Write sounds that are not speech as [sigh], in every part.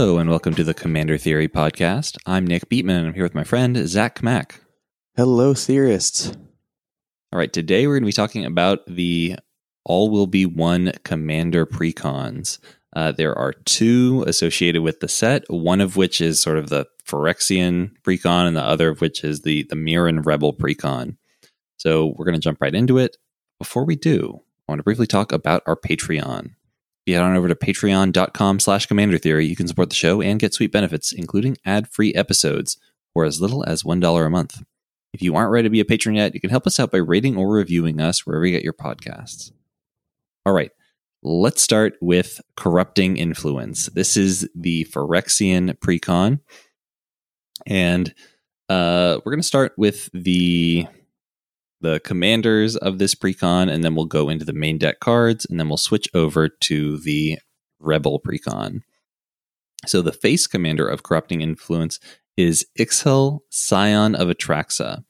Hello, and welcome to the Commander Theory Podcast. I'm Nick Beatman, and I'm here with my friend, Zach Mack. Hello, theorists. All right, today we're going to be talking about the All Will Be One Commander Precons. Uh, there are two associated with the set, one of which is sort of the Phyrexian Precon, and the other of which is the, the Mirran Rebel Precon. So we're going to jump right into it. Before we do, I want to briefly talk about our Patreon. You head on over to patreon.com slash commander theory, you can support the show and get sweet benefits, including ad-free episodes for as little as $1 a month. If you aren't ready to be a patron yet, you can help us out by rating or reviewing us wherever you get your podcasts. All right, let's start with Corrupting Influence. This is the Phyrexian Precon. And uh, we're going to start with the the commanders of this precon, and then we'll go into the main deck cards, and then we'll switch over to the rebel precon. So the face commander of corrupting influence is Ixhel, Scion of Atraxa.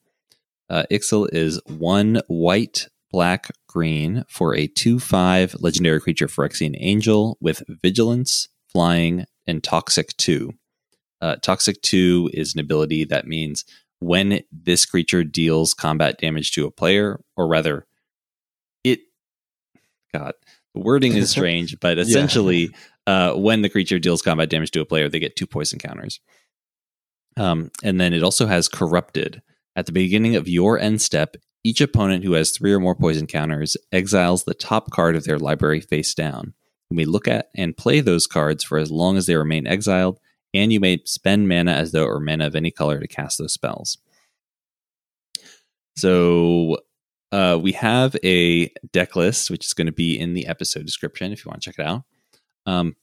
Uh, Ixhel is one white, black, green for a 2 5 legendary creature Phyrexian Angel with vigilance, flying, and toxic 2. Uh, toxic 2 is an ability that means when this creature deals combat damage to a player, or rather, it. God, the wording is [laughs] strange, but essentially, yeah. uh, when the creature deals combat damage to a player, they get two poison counters. Um, and then it also has corrupted. At the beginning of your end step, each opponent who has three or more poison counters exiles the top card of their library face down. You may look at and play those cards for as long as they remain exiled, and you may spend mana as though it were mana of any color to cast those spells. So uh, we have a deck list, which is going to be in the episode description if you want to check it out. Um,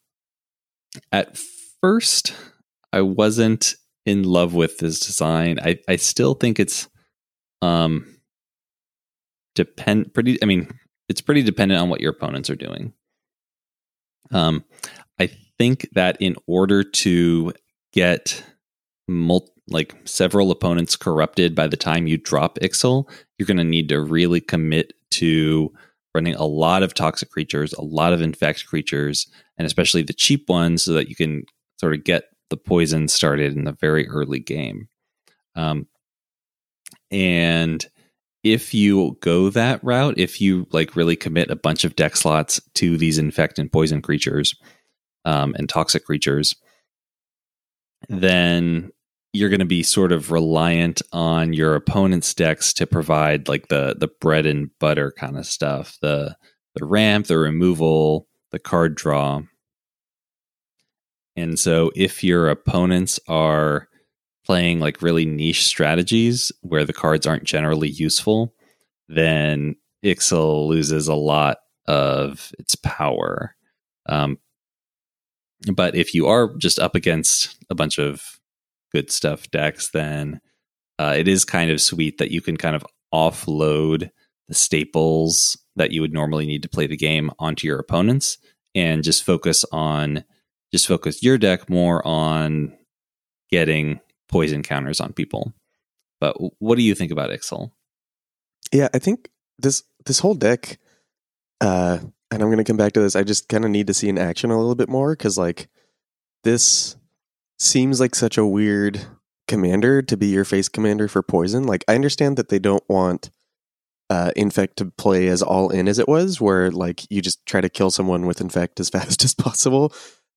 at first, I wasn't in love with this design. I, I still think it's um depend pretty. I mean, it's pretty dependent on what your opponents are doing. Um, think that in order to get mul- like several opponents corrupted by the time you drop Ixhel, you're going to need to really commit to running a lot of toxic creatures, a lot of infect creatures, and especially the cheap ones so that you can sort of get the poison started in the very early game. Um, and if you go that route, if you like really commit a bunch of deck slots to these infect and poison creatures um, and toxic creatures, then you're going to be sort of reliant on your opponent's decks to provide like the the bread and butter kind of stuff the the ramp the removal the card draw. And so if your opponents are playing like really niche strategies where the cards aren't generally useful then ixhel loses a lot of its power um, but if you are just up against a bunch of good stuff decks, then uh, it is kind of sweet that you can kind of offload the staples that you would normally need to play the game onto your opponents and just focus on just focus your deck more on getting poison counters on people. But what do you think about Ixhel? Yeah, I think this this whole deck uh and I'm going to come back to this. I just kind of need to see in action a little bit more cuz like this seems like such a weird commander to be your face commander for poison. Like I understand that they don't want uh, infect to play as all in as it was, where like you just try to kill someone with infect as [laughs] fast as possible.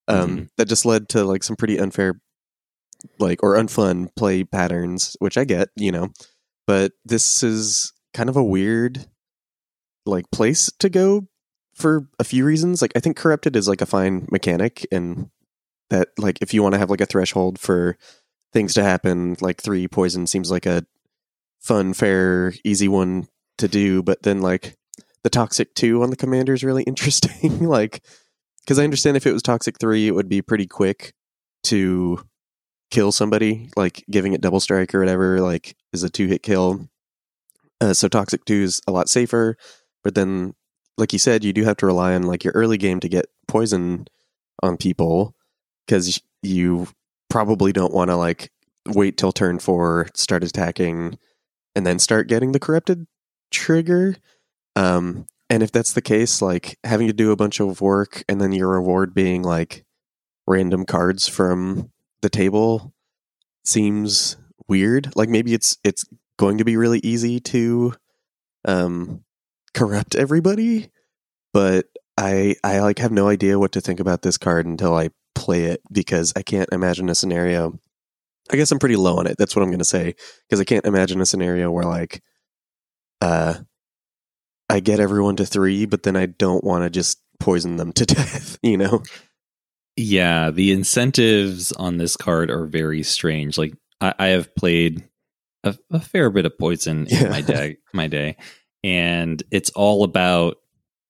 Um, mm-hmm. That just led to like some pretty unfair, like or unfun play patterns, which I get, you know. But this is kind of a weird like place to go for a few reasons. Like I think corrupted is like a fine mechanic and that like if you want to have like a threshold for things to happen, like three poison seems like a fun, fair, easy one to do. But then like the toxic two on the commander is really [laughs] interesting. like because I understand if it was toxic three, it would be pretty quick to kill somebody, like giving it double strike or whatever, like is a two hit kill. Uh, so toxic two is a lot safer, but then, like you said, you do have to rely on like your early game to get poison on people because you probably don't want to like wait till turn four, start attacking, and then start getting the corrupted trigger. Um, and if that's the case, like having to do a bunch of work and then your reward being like random cards from the table seems weird. Like maybe it's it's going to be really easy to um corrupt everybody, but I I like have no idea what to think about this card until I play it because I can't imagine a scenario. I guess I'm pretty low on it. That's what I'm going to say because I can't imagine a scenario where like uh I get everyone to 3 but then I don't want to just poison them to [laughs] death, you know. Yeah, the incentives on this card are very strange. Like I, I have played a, a, fair bit of poison yeah. in my day, my day, and it's all about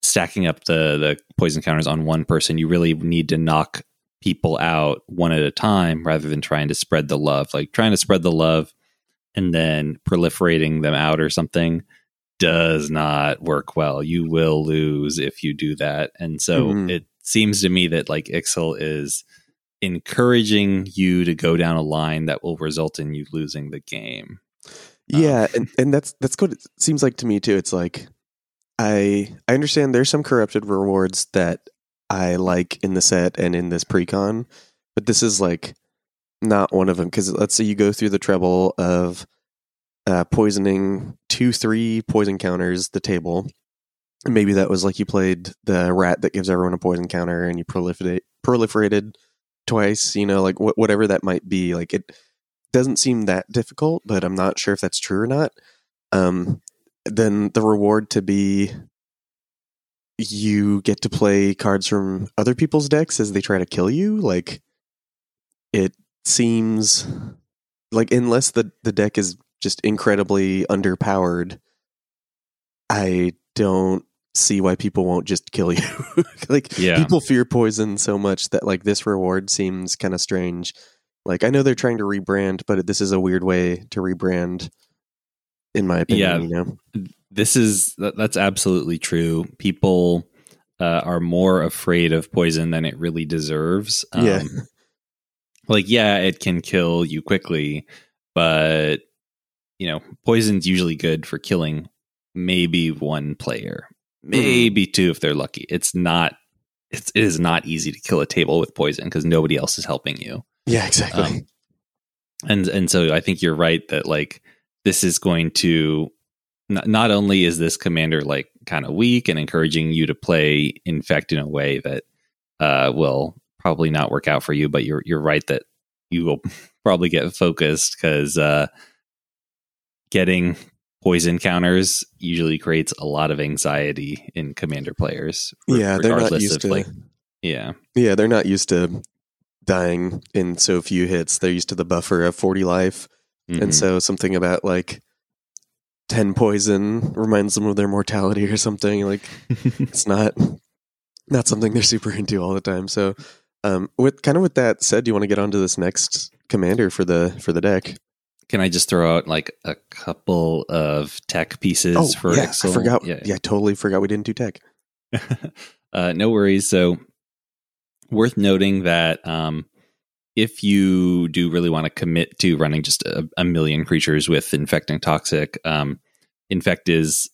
stacking up the the poison counters on one person. You really need to knock people out one at a time rather than trying to spread the love. Like trying to spread the love and then proliferating them out or something does not work well. You will lose if you do that. And so mm-hmm. it seems to me that like Ixhel is encouraging you to go down a line that will result in you losing the game. Yeah, um, and, and that's that's what it seems like to me too. It's like I I understand there's some corrupted rewards that I like in the set and in this precon, but this is like not one of them because let's say you go through the trouble of uh, poisoning two, three poison counters the table. Maybe that was like you played the rat that gives everyone a poison counter and you proliferate proliferated twice. You know, like wh- whatever that might be. Like it doesn't seem that difficult, but I'm not sure if that's true or not. Um, then the reward to be you get to play cards from other people's decks as they try to kill you. Like it seems like unless the the deck is just incredibly underpowered, I don't see why people won't just kill you. [laughs] like yeah. people fear poison so much that like this reward seems kind of strange. Like I know they're trying to rebrand, but this is a weird way to rebrand in my opinion, yeah, you know. This is that's absolutely true. People uh, are more afraid of poison than it really deserves. Um, yeah. Like yeah, it can kill you quickly, but you know, poison's usually good for killing maybe one player, mm-hmm. maybe mm. two if they're lucky. It's not it's it is not easy to kill a table with poison because nobody else is helping you. Yeah, exactly. Um, and and so I think you're right that like this is going to not, not only is this commander like kind of weak and encouraging you to play infect in a way that uh, will probably not work out for you, but you're you're right that you will [laughs] probably get focused because uh, getting poison counters usually creates a lot of anxiety in commander players. Yeah, they're not used to. Like, yeah, yeah, they're not used to dying in so few hits. They're used to the buffer of forty life, mm-hmm. and so something about like ten poison reminds them of their mortality or something. Like [laughs] it's not not something they're super into all the time. So, um, with kind of with that said, do you want to get onto this next commander for the for the deck? Can I just throw out like a couple of tech pieces oh, for yeah? I forgot. Yeah. yeah, I totally forgot we didn't do tech. [laughs] uh, no worries. So, worth noting that um, if you do really want to commit to running just a, a million creatures with infecting toxic, um, infect is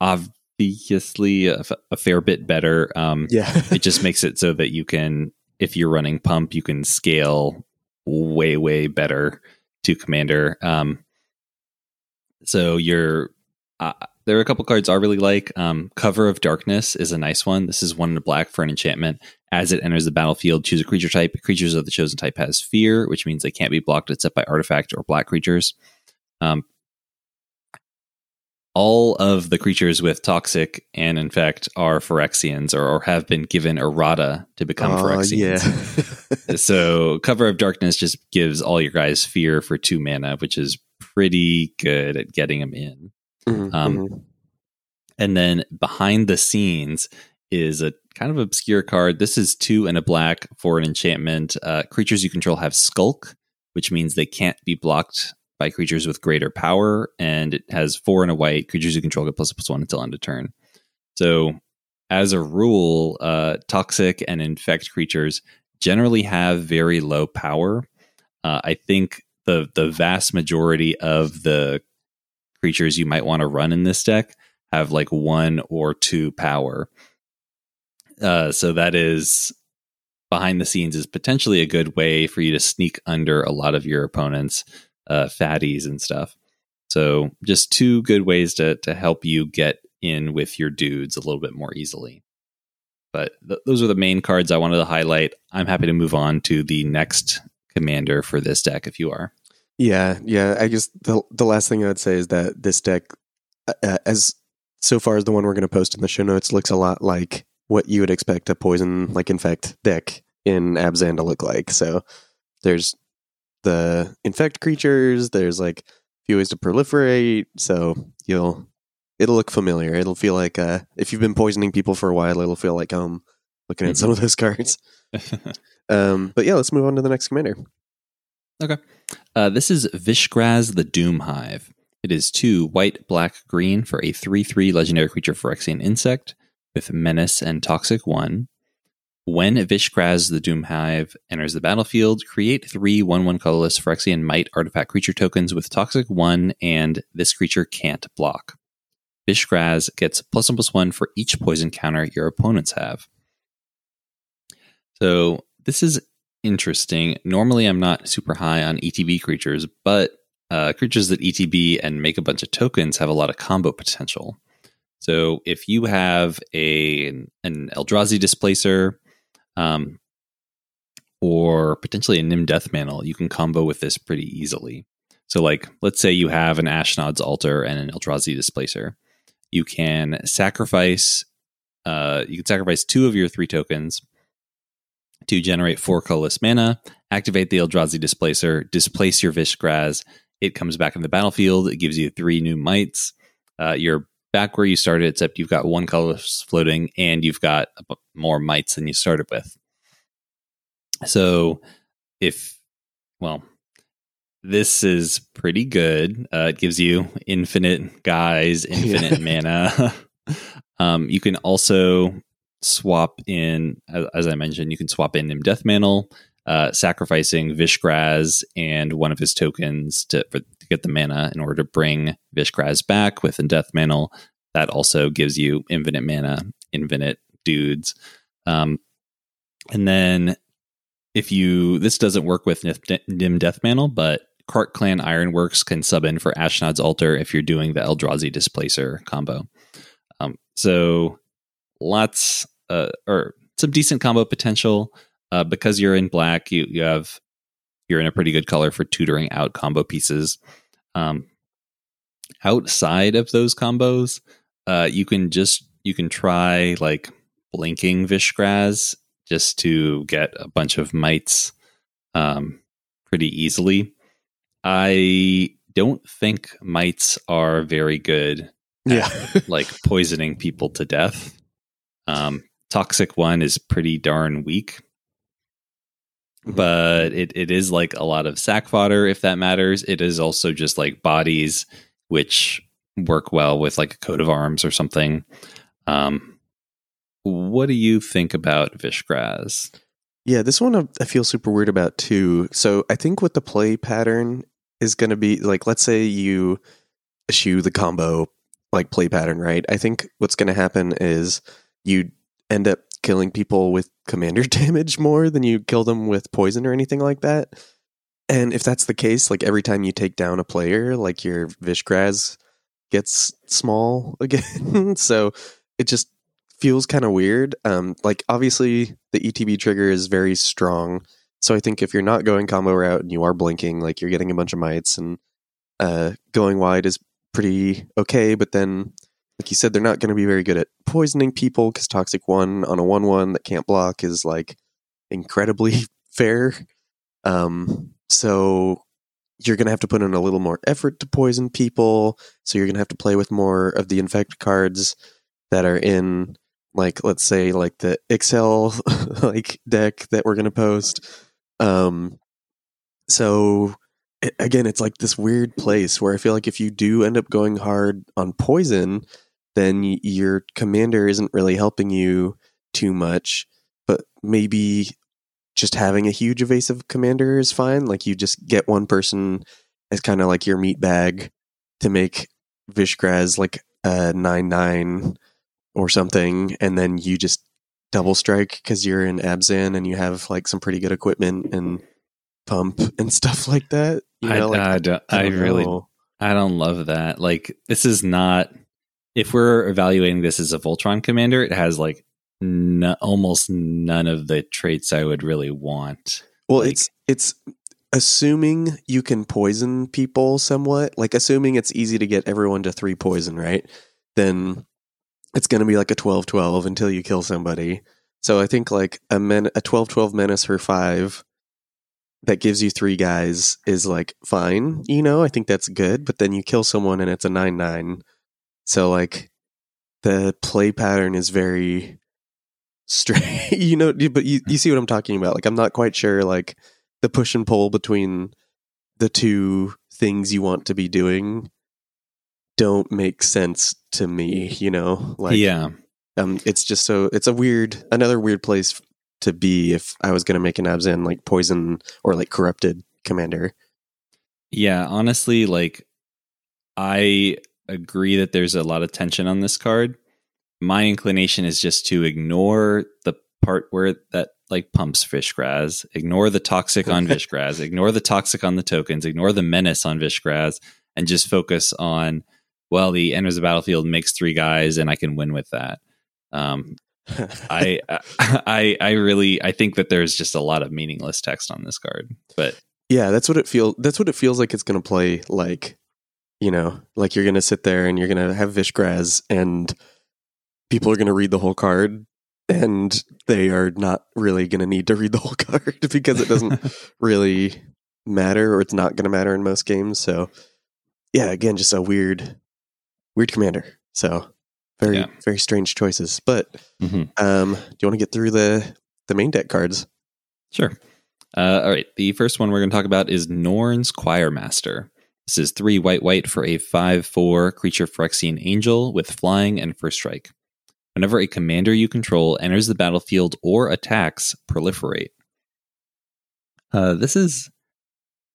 obviously a, a fair bit better. Um, yeah, [laughs] it just makes it so that you can, if you're running pump, you can scale way way better to commander. Um, so you're uh, there are a couple cards I really like. Um, Cover of Darkness is a nice one. This is one in a black for an enchantment. As it enters the battlefield, choose a creature type. Creatures of the chosen type has fear, which means they can't be blocked except by artifact or black creatures. Um, all of the creatures with toxic and infect are Phyrexians or, or have been given errata to become uh, Phyrexians. Yeah. [laughs] [laughs] so Cover of Darkness just gives all your guys fear for two mana, which is pretty good at getting them in. Mm-hmm. Um, mm-hmm. and then behind the scenes is a kind of obscure card. This is two and a black for an enchantment. Uh, creatures you control have Skulk, which means they can't be blocked by creatures with greater power, and it has four and a white. Creatures you control get plus plus one until end of turn. So, as a rule, uh, toxic and infect creatures generally have very low power. Uh, I think the the vast majority of the creatures you might want to run in this deck have like one or two power. Uh, so that is behind the scenes is potentially a good way for you to sneak under a lot of your opponents' uh, fatties and stuff. So just two good ways to to help you get in with your dudes a little bit more easily. But th- those are the main cards I wanted to highlight. I'm happy to move on to the next commander for this deck if you are. Yeah, yeah. I guess the the last thing I would say is that this deck, uh, uh as so far as the one we're going to post in the show notes, looks a lot like what you would expect a poison like infect deck in Abzan to look like. So there's the infect creatures. There's like a few ways to proliferate. So you'll it'll look familiar. It'll feel like uh, if you've been poisoning people for a while, it'll feel like home looking at some of those cards. [laughs] um, but yeah, let's move on to the next commander. Okay. Uh, this is Vishgraz the Doomhive. It is two white, black, green for a 3 3 legendary creature Phyrexian insect with Menace and Toxic 1. When Vishgraz the Doomhive enters the battlefield, create three 1 1 colorless Phyrexian Mite artifact creature tokens with Toxic 1, and this creature can't block. Vishgraz gets plus 1 plus 1 for each poison counter your opponents have. So this is interesting. Normally, I'm not super high on ETB creatures, but uh, creatures that ETB and make a bunch of tokens have a lot of combo potential. So if you have a an Eldrazi displacer, um, or potentially a Nim Deathmantle, you can combo with this pretty easily. So, like, let's say you have an Ashnod's Altar and an Eldrazi displacer, you can sacrifice. Uh, you can sacrifice two of your three tokens to generate four colorless mana, activate the Eldrazi Displacer, displace your Vishgraz. It comes back in the battlefield. It gives you three new mites. Uh, you're back where you started, except you've got one colorless floating and you've got more mites than you started with. So, if, well, this is pretty good. Uh, it gives you infinite guys, [laughs] infinite mana. [laughs] um, you can also swap in, as I mentioned, you can swap in Nim Deathmantle, uh, sacrificing Vishgraz and one of his tokens to, for, to get the mana in order to bring Vishgraz back with a Deathmantle. That also gives you infinite mana, infinite dudes. Um, and then if you, this doesn't work with Nim Deathmantle, but Krark Clan Ironworks can sub in for Ashnod's Altar if you're doing the Eldrazi Displacer combo. Um, so lots uh, or some decent combo potential uh, because you're in black. You you have you're in a pretty good color for tutoring out combo pieces. Um, outside of those combos, uh, you can just you can try like blinking Vishgraz just to get a bunch of mites um, pretty easily. I don't think mites are very good. Yeah, [laughs] like poisoning people to death. Um, Toxic One is pretty darn weak. But it, it is like a lot of sack fodder, if that matters. It is also just like bodies, which work well with like a coat of arms or something. Um, what do you think about Vishgraz? Yeah, this one I feel super weird about too. So I think what the play pattern is going to be like, let's say you eschew the combo like play pattern, right? I think what's going to happen is you end up killing people with commander [laughs] damage more than you kill them with poison or anything like that. And if that's the case, like every time you take down a player, like your Vishgraz gets small [laughs] again. so it just feels kind of weird. Um, like obviously the ETB trigger is very strong. So I think if you're not going combo route and you are blinking, like you're getting a bunch of mites and uh, going wide is pretty okay. But then like you said, they're not going to be very good at poisoning people because Toxic One on a one one that can't block is like incredibly [laughs] fair. Um, so you're going to have to put in a little more effort to poison people. So you're going to have to play with more of the infect cards that are in like let's say like the Ixhel [laughs] like deck that we're going to post. Um, so it, again, it's like this weird place where I feel like if you do end up going hard on poison, then your commander isn't really helping you too much. But maybe just having a huge evasive commander is fine. Like you just get one person as kind of like your meat bag to make Vishgraz like a nine nine or something, and then you just double strike because you're in Abzan and you have like some pretty good equipment and pump [laughs] and stuff like that. You I, like, I, don't, I, really know. I don't love that. Like this is not if we're evaluating this as a Voltron commander, it has like no, almost none of the traits I would really want. Well, like- it's it's assuming you can poison people somewhat, like assuming it's easy to get everyone to three poison, right? Then it's going to be like a 12-12 until you kill somebody. So I think like a men a 12-12 menace for 5 that gives you three guys is like fine, you know? I think that's good, but then you kill someone and it's a 9-9. So like the play pattern is very straight, [laughs] you know, but you, you see what I'm talking about. Like I'm not quite sure like the push and pull between the two things you want to be doing don't make sense to me, you know? Like yeah. um it's just so it's a weird another weird place to be if I was going to make an Abzan like poison or like corrupted commander. Yeah, honestly, like I agree that there's a lot of tension on this card. My inclination is just to ignore the part where that like pumps Vishgraz, ignore the toxic on Vishgraz, [laughs] ignore the toxic on the tokens, ignore the menace on Vishgraz, and just focus on well, he enters the battlefield, makes three guys, and I can win with that. Um, [laughs] I, I, I really, I think that there's just a lot of meaningless text on this card, but Yeah, that's what it feel. That's what it feels like. It's going to play like, you know, like you're going to sit there and you're going to have Vishgraz, and people are going to read the whole card, and they are not really going to need to read the [laughs] whole card because it doesn't [laughs] really matter, or it's not going to matter in most games. So, yeah, again, just a weird, weird commander. So, very, Yeah. very strange choices. But, Mhm. um, do you want to get through the the main deck cards? Sure. Uh, all right. The first one we're going to talk about is Norn's Choirmaster. This is three white white for a 5 4 creature Phyrexian angel with flying and first strike. Whenever a commander you control enters the battlefield or attacks, proliferate. Uh, this is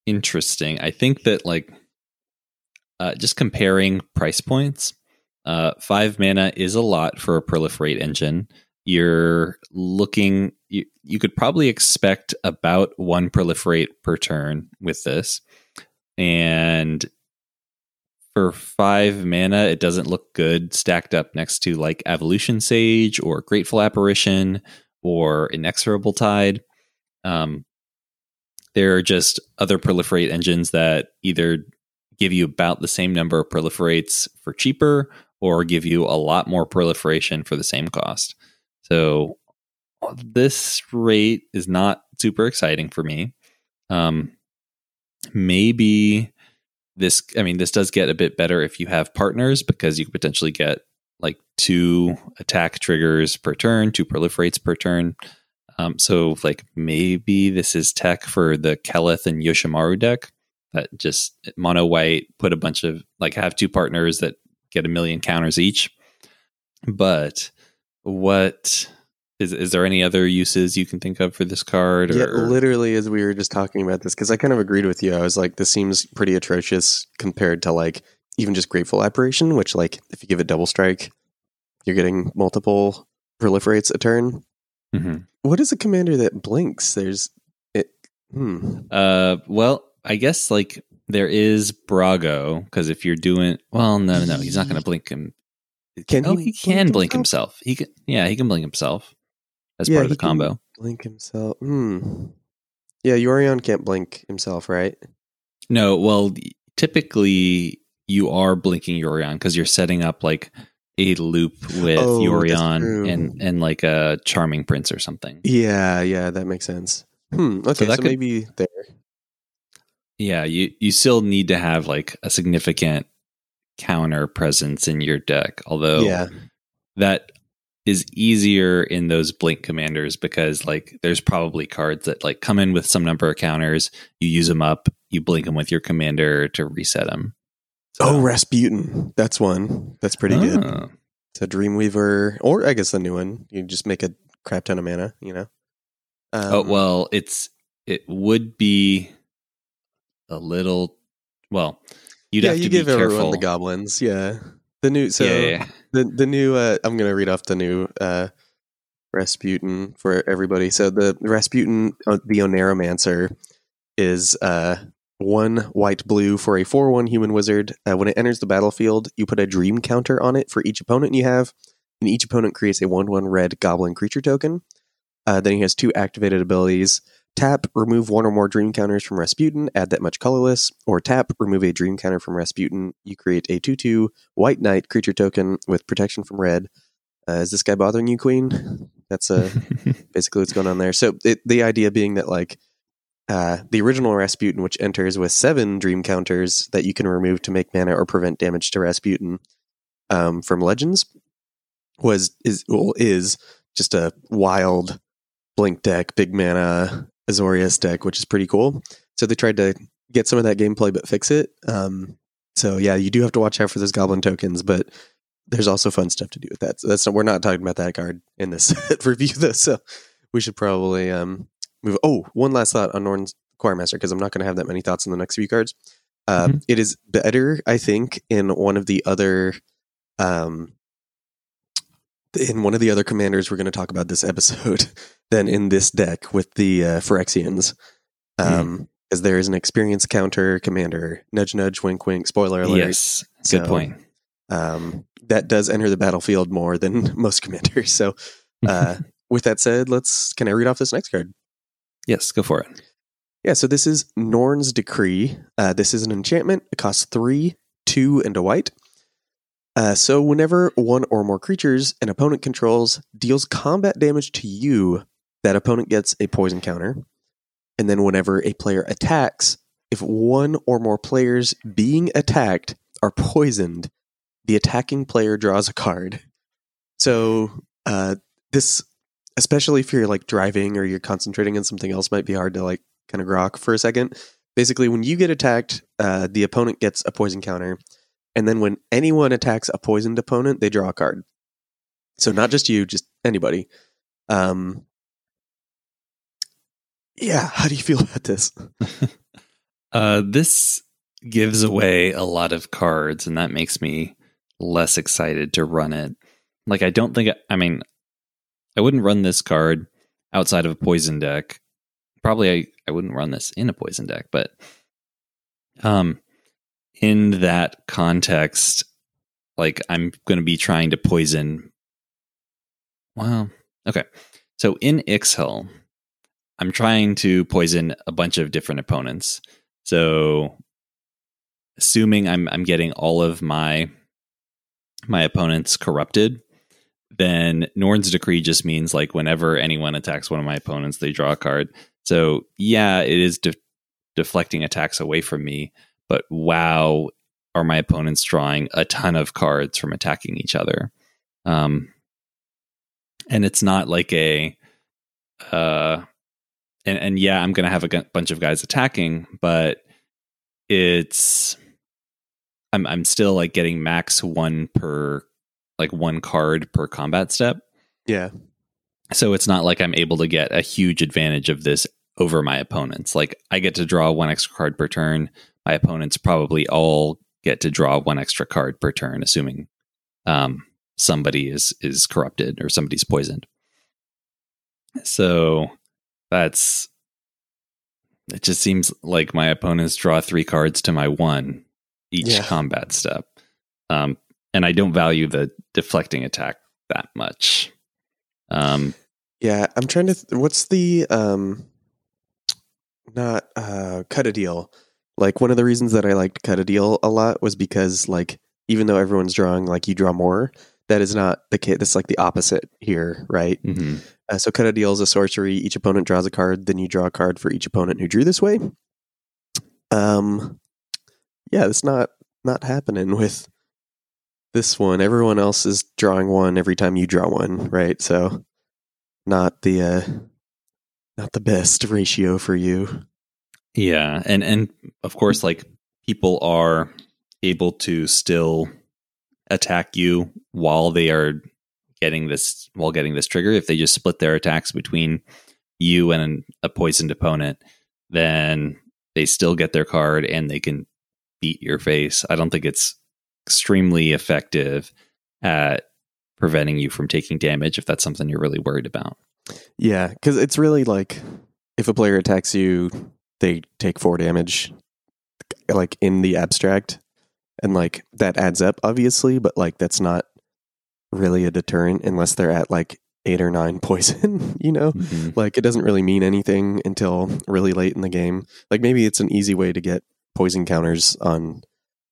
interesting. I think that, like, uh, just comparing price points, uh, five mana is a lot for a proliferate engine you're looking you, you could probably expect about one proliferate per turn with this and for five mana it doesn't look good stacked up next to like evolution sage or grateful apparition or inexorable tide um, there are just other proliferate engines that either give you about the same number of proliferates for cheaper or give you a lot more proliferation for the same cost so this rate is not super exciting for me. Um, maybe this, I mean, this does get a bit better if you have partners because you potentially get like two attack triggers per turn, two proliferates per turn. Um, so, like, maybe this is tech for the Keleth and Yoshimaru deck that just mono white, put a bunch of like have two partners that get a million counters each. But what is is there any other uses you can think of for this card? Yeah, literally, as we were just talking about this, because I kind of agreed with you. I was like, this seems pretty atrocious compared to like even just Grateful Apparition, which, like, if you give it double strike, you're getting multiple proliferates a turn. Mhm. What is a commander that blinks? There's it. Hmm. Uh, well, I guess like there is Brago because if you're doing well, no, no, no, he's not going to blink him. Can oh, he he, can blink blink himself? himself. He can, yeah, he can blink himself as Yeah, part of the combo. Blink himself. Hmm. Yeah, Yorion can't blink himself, right? No, well, typically you are blinking Yorion because you're setting up like a loop with Oh, Yorion and and like a Charming Prince or something. Yeah, yeah, that makes sense. Hmm. Okay, so, that could- maybe there. Yeah, you you still need to have like a significant counter presence in your deck. Although Yeah. that is easier in those blink commanders because like there's probably cards that like come in with some number of counters, you use them up, you blink them with your commander to reset them. Oh, Rasputin. That's one. That's pretty good. Oh. It's a Dreamweaver, or I guess the new one. You just make a crap ton of mana, you know? Um, oh well, it's it would be a little well. You'd yeah, have to you give careful. everyone the goblins. Yeah. The new, so yeah, yeah, yeah. The the new, uh, I'm to read off the new uh, Rasputin for everybody. So the Rasputin, uh, the Oneiromancer, is uh, one white blue for a 4 1 human wizard. Uh, when it enters the battlefield, you put a dream counter on it for each opponent you have, and each opponent creates a 1 1 red goblin creature token. Uh, then he has two activated abilities tap, remove one or more dream counters from Rasputin, add that much colorless, or tap, remove a dream counter from Rasputin. You create a 2 2 white knight creature token with protection from red. Uh, is this guy bothering you, Queen? That's uh, [laughs] basically what's going on there. So it, the idea being that like uh, the original Rasputin, which enters with seven dream counters that you can remove to make mana or prevent damage to Rasputin um, from Legends, was is well, is just a wild blink deck, big mana Azorius deck, which is pretty cool. So they tried to get some of that gameplay but fix it. Um, so yeah, you do have to watch out for those goblin tokens, but there's also fun stuff to do with that. So that's not, we're not talking about that card in this [laughs] review though. So we should probably um, move. Oh, one last thought on Norn's Choirmaster because I'm not going to have that many thoughts on the next few cards. Uh, mm-hmm. it is better, I think, in one of the other, um, in one of the other commanders we're going to talk about this episode [laughs] than in this deck with the uh, Phyrexians. Um, mm. Because there is an experience counter commander. Nudge, nudge, wink, wink. Spoiler alert. Yes, good point. Um, that does enter the battlefield more than [laughs] most commanders. So, uh, [laughs] with that said, let's. Can I read off this next card? Yes, go for it. Yeah, so this is Norn's Decree. Uh, this is an enchantment. It costs three, two, and a white. Uh, so, whenever one or more creatures an opponent controls deals combat damage to you, that opponent gets a poison counter. And then, whenever a player attacks, if one or more players being attacked are poisoned, the attacking player draws a card. So, uh, this especially if you're like driving or you're concentrating on something else might be hard to like kind of grok for a second basically when you get attacked uh, the opponent gets a poison counter and then when anyone attacks a poisoned opponent they draw a card. So not just you just anybody. Um yeah how do you feel about this? [laughs] Uh this gives away a lot of cards and that makes me less excited to run it. Like i don't think i mean I wouldn't run this card outside of a poison deck. Probably I, I wouldn't run this in a poison deck, but um in that context, like I'm gonna be trying to poison well, okay. So in Ixhel, I'm trying to poison a bunch of different opponents. So assuming I'm I'm getting all of my my opponents corrupted, then Norn's decree just means like whenever anyone attacks one of my opponents, they draw a card. So yeah, it is de- deflecting attacks away from me, but wow, are my opponents drawing a ton of cards from attacking each other? Um, and it's not like a, uh, and and yeah, I'm gonna have a g- bunch of guys attacking, but it's I'm I'm still like getting max one per like one card per combat step. Yeah. So it's not like I'm able to get a huge advantage of this over my opponents. Like I get to draw one extra card per turn. My opponents probably all get to draw one extra card per turn, assuming um, somebody is is corrupted or somebody's poisoned. So that's it. Just seems like my opponents draw three cards to my one each yeah. combat step. Um, and I don't value the deflecting attack that much. Um, yeah, I'm trying to. Th- what's the um, not uh, cut a deal? Like one of the reasons that I liked cut a deal a lot was because like even though everyone's drawing like you draw more, that is not the case. That's like the opposite here, right? Mm-hmm. Uh, so cut a deal is a sorcery. Each opponent draws a card, then you draw a card for each opponent who drew this way. Um, yeah, it's not not happening with this one. Everyone else is drawing one every time you draw one, right? So not the uh not the best ratio for you. Yeah, and and of course like people are able to still attack you while they are getting this while getting this trigger if they just split their attacks between you and a poisoned opponent then they still get their card and they can beat your face i don't think it's extremely effective at preventing you from taking damage if that's something you're really worried about. Yeah, because it's really like if a player attacks you, they take four damage, like in the abstract, and like that adds up, obviously, but like that's not really a deterrent unless they're at like eight or nine [laughs] poison, you know? Mhm. Like it doesn't really mean anything until really late in the game. Like maybe it's an easy way to get poison counters on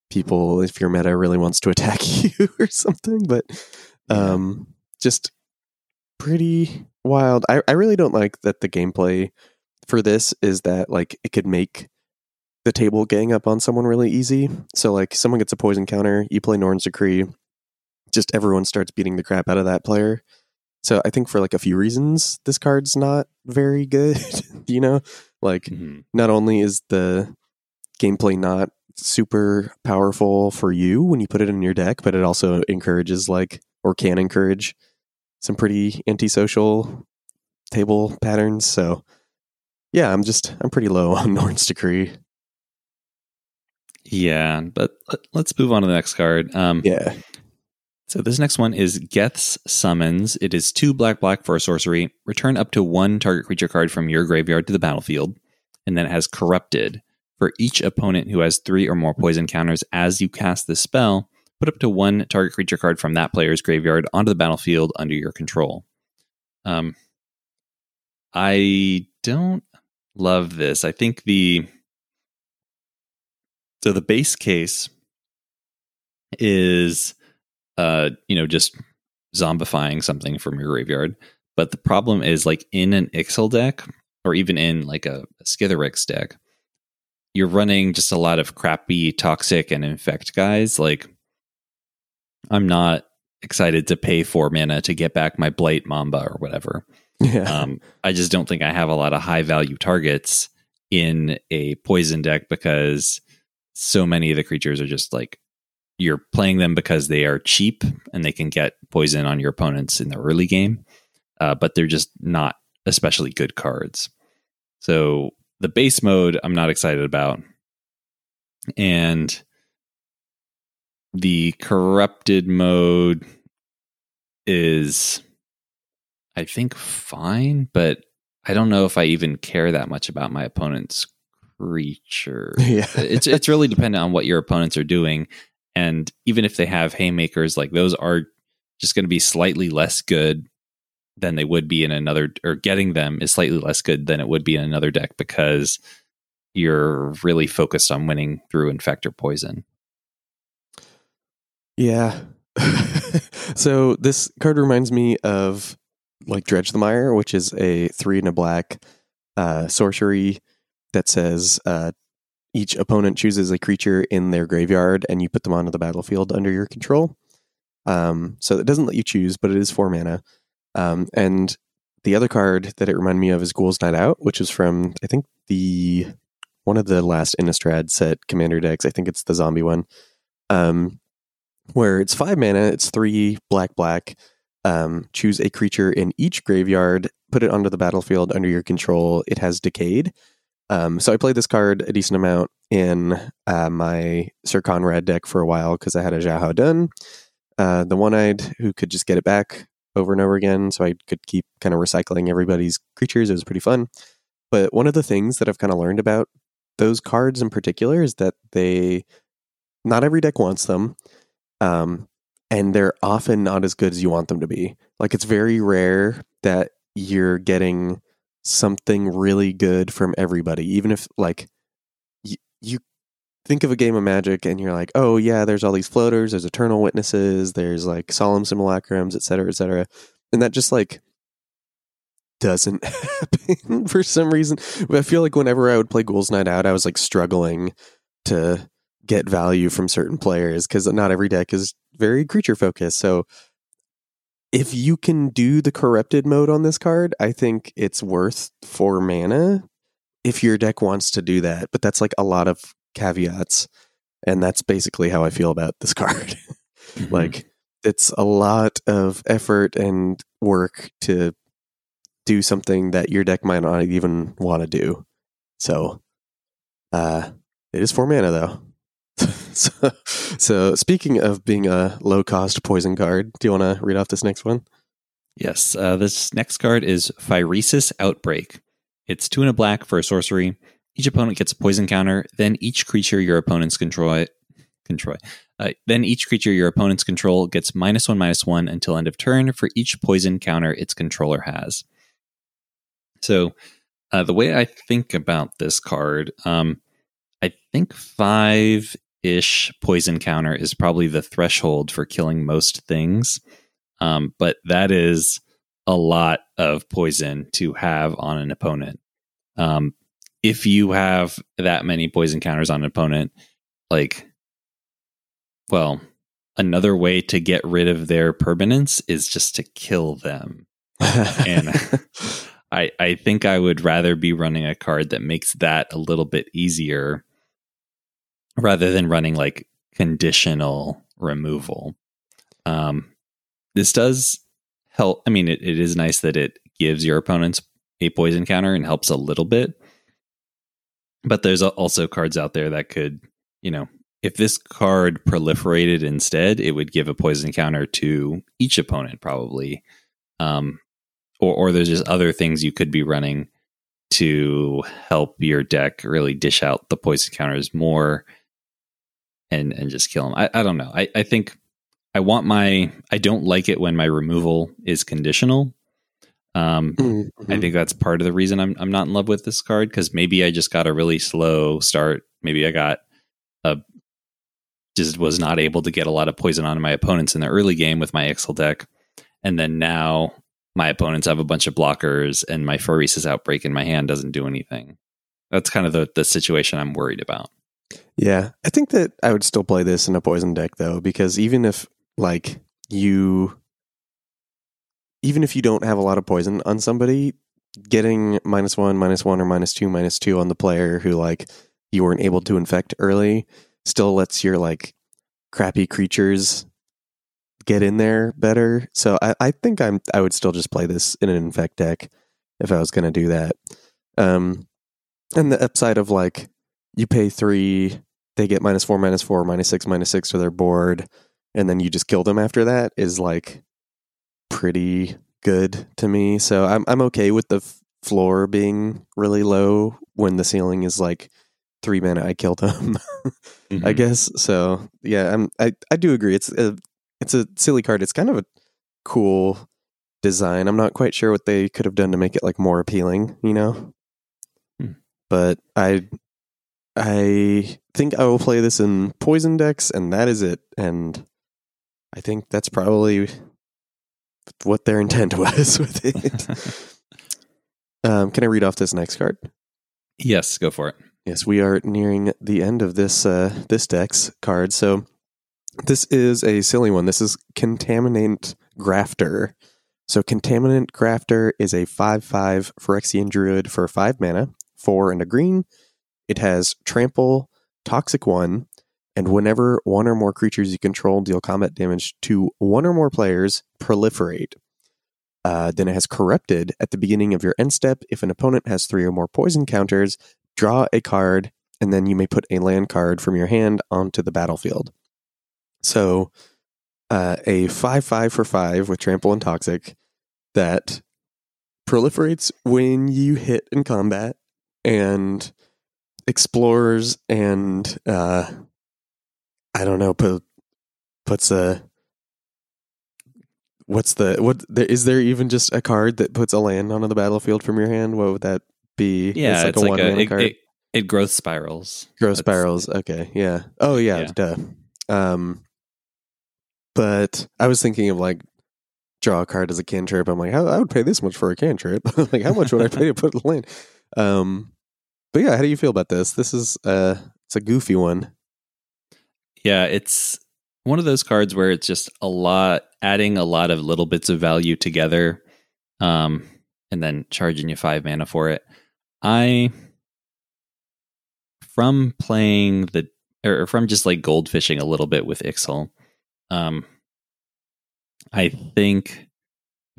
people if your meta really wants to [laughs] attack you or something, but um just pretty wild. I, I really don't like that the gameplay for this is that like it could make the table gang up on someone really easy. So like someone gets a poison counter, you play Norn's Decree, just everyone starts beating the crap out of that player. So I think for like a few reasons, this card's not very good. [laughs] you know, like Mhm. not only is the gameplay not super powerful for you when you put it in your deck, but it also encourages like or can encourage some pretty antisocial table patterns. So yeah, I'm just I'm pretty low [laughs] on Norn's Decree. Yeah, but let- let's move on to the next card. Um, Yeah. So this next one is Geth's Summons. It is two black black for a sorcery. Return up to one target creature card from your graveyard to the battlefield, and then it has Corrupted. For each opponent who has three or more poison counters as you cast this spell, put up to one target creature card from that player's graveyard onto the battlefield under your control. Um, I don't love this. I think the so the base case is uh you know just zombifying something from your graveyard. But the problem is like in an ixhel deck or even in like a, a Skithiryx deck you're running just a lot of crappy toxic and infect guys. Like i'm not excited to pay four mana to get back my blight mamba or whatever Yeah. um, I just don't think I have a lot of high value targets in a poison deck because so many of the creatures are just like you're playing them because they are cheap and they can get poison on your opponents in the early game, uh, but they're just not especially good cards. So the base mode, I'm not excited about. And the corrupted mode is I think fine, but I don't know if I even care that much about my opponent's creature. [laughs] yeah. it's it's really dependent on what your opponents are doing, and even if they have haymakers, like those are just going to be slightly less good than they would be in another, or getting them is slightly less good than it would be in another deck because you're really focused on winning through infect or poison. Yeah. [laughs] so this card reminds me of like Dredge the Mire, which is a three and a black uh, sorcery that says uh, each opponent chooses a creature in their graveyard and you put them onto the battlefield under your control. Um, so it doesn't let you choose, but it is four mana. Um, and the other card that it reminded me of is Ghoul's Night Out, which is from I think the one of the last Innistrad set commander decks. I think it's the zombie one. Um, where it's five mana, it's three black black. Um, choose a creature in each graveyard, put it onto the battlefield under your control. It has decayed. Um, so I played this card a decent amount in uh, my Syr Konrad deck for a while because I had a Zhao Dun, uh, the one eyed who could just get it back over and over again. So I could keep kind of recycling everybody's creatures. It was pretty fun. But one of the things that I've kind of learned about those cards in particular is that they, not every deck wants them. Um, and they're often not as good as you want them to be. Like it's very rare that you're getting something really good from everybody, even if like you think of a game of Magic and you're like, oh yeah, there's all these floaters, there's Eternal Witnesses, there's like Solemn Simulacrums, et cetera, et cetera, and that just like doesn't [laughs] happen for some reason. But I feel like whenever I would play Ghouls Night Out, I was like struggling to get value from certain players because not every deck is very creature focused. So if you can do the corrupted mode on this card, I think it's worth four mana if your deck wants to do that. But that's like a lot of caveats. And that's basically how I feel about this [laughs] card. Mhm. like it's a lot of effort and work to do something that your deck might not even want to do. So uh it is four mana though. [laughs] so, so, speaking of being a low cost poison card, do you want to read off this next one? Yes. Uh, this next card is Phyresis Outbreak. It's two and a black for a sorcery. Each opponent gets a poison counter. Then each creature your opponents control control. Uh, then each creature your opponents control gets minus one minus one until end of turn for each poison counter its controller has. So, uh, the way I think about this card, um, I think five ish poison counter is probably the threshold for killing most things. Um, but that is a lot of poison to have on an opponent. Um, if you have that many poison counters on an opponent, like, well, another way to get rid of their permanence is just to kill them. and [laughs] I, I think I would rather be running a card that makes that a little bit easier rather than running like conditional removal. Um, this does help. I mean, it, it is nice that it gives your opponents a poison counter and helps a little bit. But there's also cards out there that could, you know, if this card proliferated instead, it would give a poison counter to each opponent, probably. Um, or, or there's just other things you could be running to help your deck really dish out the poison counters more and and just kill them. I, I don't know. I, I think I want my I don't like it when my removal is conditional. Um, mm-hmm. I think that's part of the reason I'm I'm not in love with this card because maybe I just got a really slow start. Maybe I got a just was not able to get a lot of poison on my opponents in the early game with my Ixhel deck, and then now my opponents have a bunch of blockers and my Phyresis outbreak in my hand doesn't do anything. That's kind of the the situation I'm worried about. Yeah, I think that I would still play this in a poison deck though, because even if like you, even if you don't have a lot of poison on somebody, getting minus one, minus one, or minus two, minus two on the player who like you weren't able to infect early still lets your like crappy creatures get in there better. So I, I think I'm I would still just play this in an infect deck if I was going to do that. Um, and the upside of like you pay three, they get minus four, minus four, minus six, minus six to their board, and then you just kill them after that is like pretty good to me. So I'm I'm okay with the f- floor being really low when the ceiling is like three mana. I kill them, [laughs] mm-hmm. I guess. So yeah, I'm I I do agree. It's a it's a silly card. It's kind of a cool design. I'm not quite sure what they could have done to make it like more appealing, you know. Hmm. But I I think I will play this in poison decks, and that is it. And I think that's probably what their [laughs] intent was with it. [laughs] um, can I read off this next card? Yes, go for it. Yes, we are nearing the end of this uh, this deck's card. So this is a silly one. This is Contaminant Grafter. So Contaminant Grafter is a 5-5 Phyrexian Druid for 5 mana, 4 and a green. It has Trample, Toxic 1, and whenever one or more creatures you control deal combat damage to one or more players, proliferate. Uh, then it has Corrupted at the beginning of your end step. If an opponent has three or more poison counters, draw a card, and then you may put a land card from your hand onto the battlefield. So, uh, a 5 5 for 5 with Trample and Toxic that proliferates when you hit in combat and explores and uh I don't know put puts a what's the what is there even just a card that puts a land onto the battlefield from your hand? What would that be? Yeah it's like, it's a, like a, it, it, it, growth spirals. Growth That's, spirals okay yeah. Oh yeah, yeah, duh. Um but i was thinking of like draw a card as a cantrip. I'm like i would pay this much for a cantrip. [laughs] Like how much would i pay to [laughs] put a land? Um but yeah, how do you feel about this? This is uh it's a goofy one. Yeah, it's one of those cards where it's just a lot adding a lot of little bits of value together um and then charging you 5 mana for it. I from playing the or from just like goldfishing a little bit with Ixhel, um I think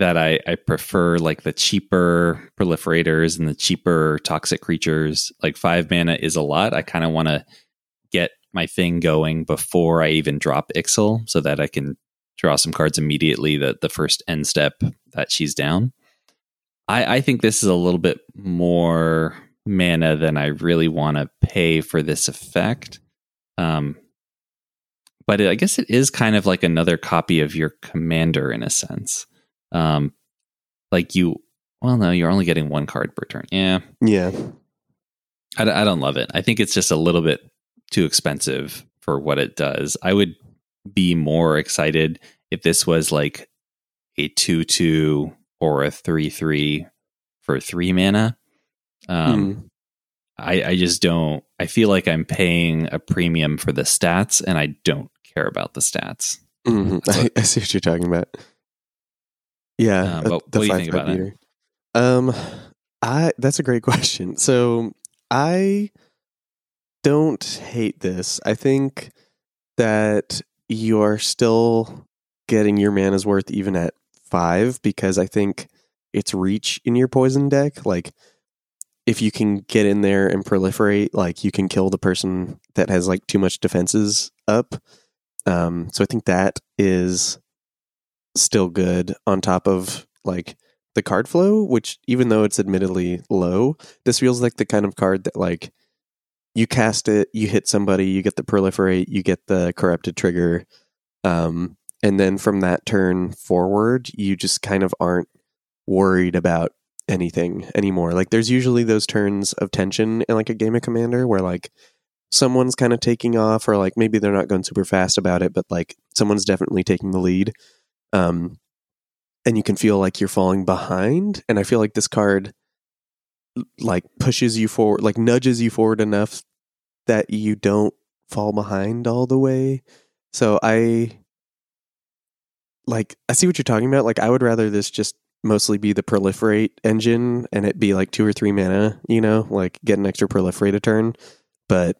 that I, I prefer like the cheaper proliferators and the cheaper toxic creatures. Like five mana is a lot. I kind of want to get my thing going before I even drop Ixhel so that I can draw some cards immediately the, the first end step that she's down. I, I think this is a little bit more mana than I really want to pay for this effect. Um, but it, I guess it is kind of like another copy of your commander in a sense. Um, like you, well, no, you're only getting one card per turn. Yeah, Yeah. I, I don't love it. I think it's just a little bit too expensive for what it does. I would be more excited if this was like a 2 2 or a 3 3 for three mana. Um, Mm. I, I just don't, I feel like I'm paying a premium for the stats and I don't care about the stats. Mhm. So- I, I see what you're talking about. Yeah, uh, but what do you think about it? meter. Um, I that's a great [laughs] question. So I don't hate this. I think that you are still getting your mana's worth even at five because I think it's reach in your poison deck. Like if you can get in there and proliferate, like you can kill the person that has like too much defenses up. Um, so I think that is still good on top of like the card flow, which even though it's admittedly low, this feels like the kind of card that like you cast it, you hit somebody, you get the proliferate, you get the corrupted trigger, um, and then from that turn forward, you just kind of aren't worried about anything anymore. Like there's usually those turns of tension in like a game of commander where like someone's kind of taking off or like maybe they're not going super fast about it, but like someone's definitely taking the lead. Um and you can feel like you're falling behind. And I feel like this card like pushes you forward, like nudges you forward enough that you don't fall behind all the way. So I like I see what you're talking about. Like I would rather this just mostly be the proliferate engine and it be like two or three mana, you know, like get an extra proliferate a turn. But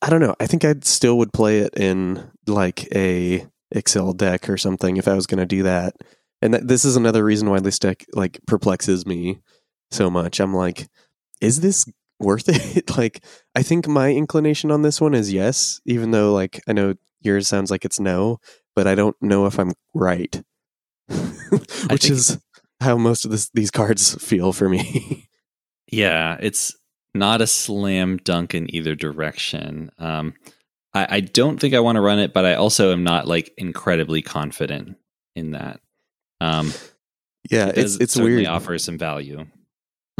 I don't know. I think I'd still would play it in like a Ixhel deck or something if I was going to do that. And that, this is another reason why this deck like perplexes me so much. I'm like, is this worth [laughs] it? like, I think my inclination on this one is yes, even though like I know yours sounds like it's no, but I don't know if I'm right. [laughs] Which is how most of this, these cards feel for me. [laughs] Yeah, it's not a slam dunk in either direction. Um, I, I don't think I want to run it, but I also am not like incredibly confident in that. Um, yeah, it it's it's weird. Offers some value.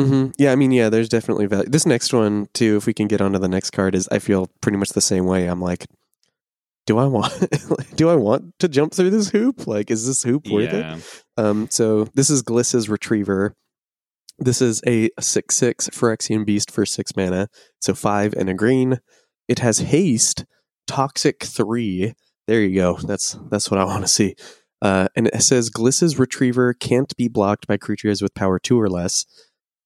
Mm-hmm. Yeah, I mean, yeah, there's definitely value. This next one too, if we can get onto the next card, is I feel pretty much the same way. I'm like, do I want [laughs] do I want to jump through this hoop? Like, is this hoop worth it? Um, so this is Glissa's Retriever. This is a six six Phyrexian Beast for six mana, so five and a green. It has haste, toxic three. There you go. That's that's what I want to see. Uh, and it says Glissa's Retriever can't be blocked by creatures with power two or less.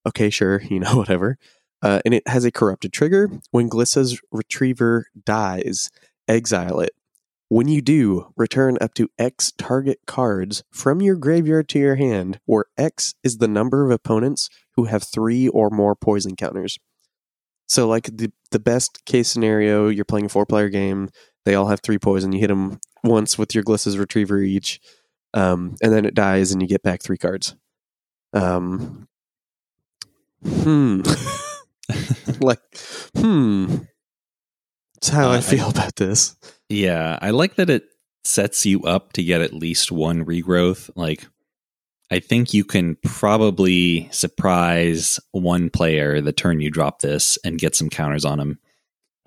Okay, sure, [laughs] you know whatever. Uh, and it has a corrupted trigger. When Glissa's Retriever dies, exile it. When you do, return up to X target cards from your graveyard to your hand, where X is the number of opponents who have three or more poison counters. So, like the the best case scenario, you're playing a four player game. They all have three poison. You hit them once with your Glissa's Retriever each, um, and then it dies, and you get back three cards. Um, hmm. [laughs] like, hmm. That's how Uh, I I- feel about this. yeah. I like that it sets you up to get at least one regrowth. Like, I think you can probably surprise one player the turn you drop this and get some counters on him.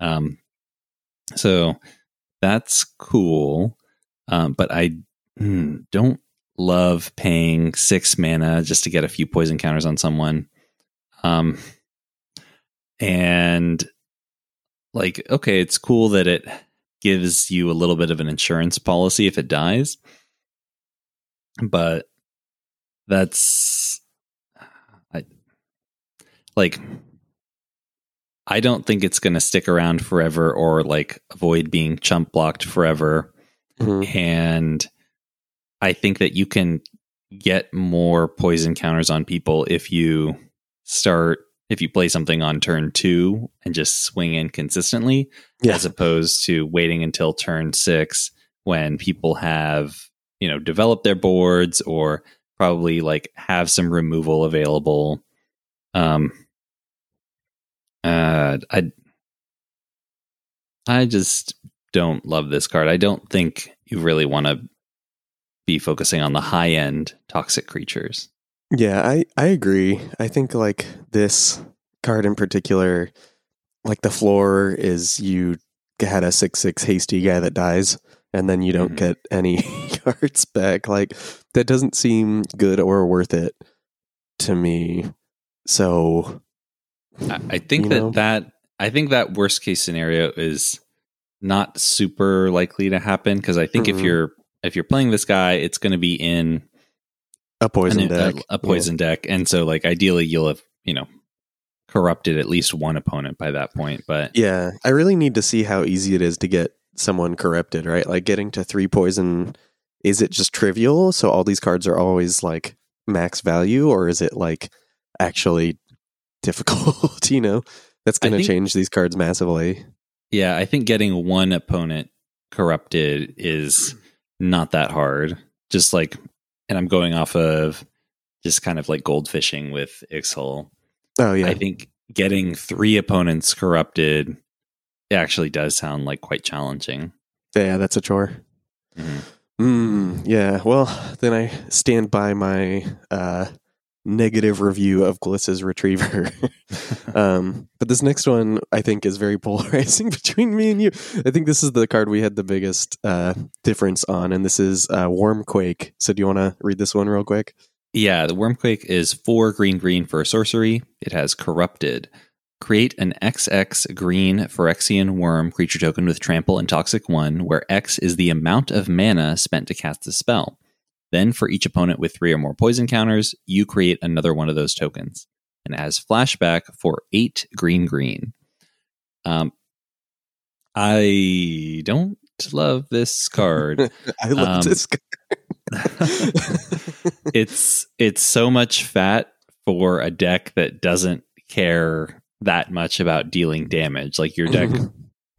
Um, so that's cool. Um, but I hmm, don't love paying six mana just to get a few poison counters on someone. Um, and like, okay, it's cool that it gives you a little bit of an insurance policy if it dies, but that's I like I don't think it's going to stick around forever or like avoid being chump blocked forever Mhm. and I think that you can get more poison counters on people if you start if you play something on turn two and just swing in consistently, Yeah. as opposed to waiting until turn six when people have, you know, developed their boards or probably like have some removal available. Um, uh, I, I just don't love this card. I don't think you really want to be focusing on the high end toxic creatures. Yeah, I I agree. I think like this card in particular, like the floor is you had a six six hasty guy that dies, and then you don't Mhm. get any [laughs] cards back. Like that doesn't seem good or worth it to me. So I, I think that know? that I think that worst case scenario is not super likely to happen because I think if Mhm. you're if you're playing this guy, it's going to be in a poison an- deck, a, a poison deck, and so like ideally you'll have you know corrupted at least one opponent by that point. But Yeah, I really need to see how easy it is to get someone corrupted. Right, like getting to three poison. Is it just trivial? So all these cards are always like max value, or is it like actually difficult? [laughs] you know, that's going to change these cards massively. yeah, I think getting one opponent corrupted is not that hard. Just like, and I'm going off of just kind of like gold fishing with Ixhel. Oh yeah, I think getting three opponents corrupted actually does sound like quite challenging. yeah, that's a chore. Mhm. Mm, yeah, well, then I stand by my uh, negative review of Glissa's Retriever. [laughs] um, but this next one, I think, is very [laughs] polarizing between me and you. I think this is the card we had the biggest uh, difference on, and this is uh, Wormquake. So, do you want to read this one real quick? Yeah, the Wormquake is four green green for a sorcery. It has corrupted. Create an XX green Phyrexian worm creature token with trample and toxic one, where X is the amount of mana spent to cast the spell. Then, for each opponent with three or more poison counters, you create another one of those tokens. And as flashback for eight green green. Um, I don't love this card. [laughs] I love Um, this card. [laughs] it's it's so much fat for a deck that doesn't care that much about dealing damage. Like your deck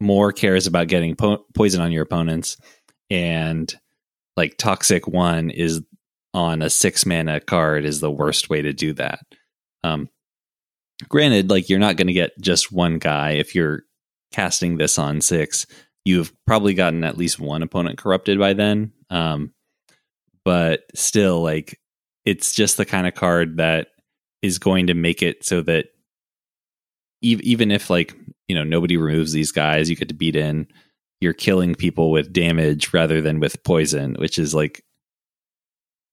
more cares about getting po- poison on your opponents, and like toxic one is on a six mana card is the worst way to do that. Um, granted, like you're not going to get just one guy if you're casting this on six. You've probably gotten at least one opponent corrupted by then. Um, but still, like it's just the kind of card that is going to make it so that even if like you know nobody removes these guys, you get to beat in. You're killing people with damage rather than with poison, which is like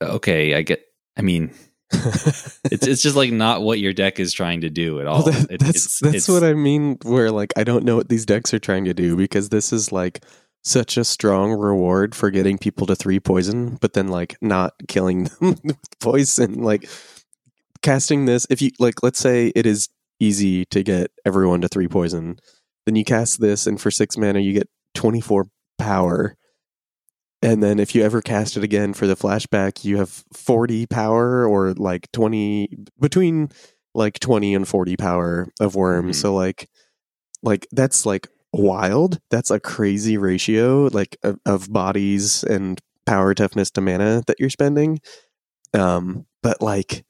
okay. I get. I mean, [laughs] it's it's just like not what your deck is trying to do at all. Well, that- It- that's it's- that's it's- what I mean. Where like I don't know what these decks are trying to do because this is like such a strong reward for getting people to three poison, but then like not killing [laughs] them with poison. Like casting this, if you like, let's say it is easy to get everyone to three poison, then you cast this, and for six mana you get twenty four power. And then if you ever cast it again for the flashback, you have 40 power or like 20 between like 20 and 40 power of worms. Mhm. So like like that's like wild. That's a crazy ratio like of, of bodies and power toughness to mana that you're spending. Um but like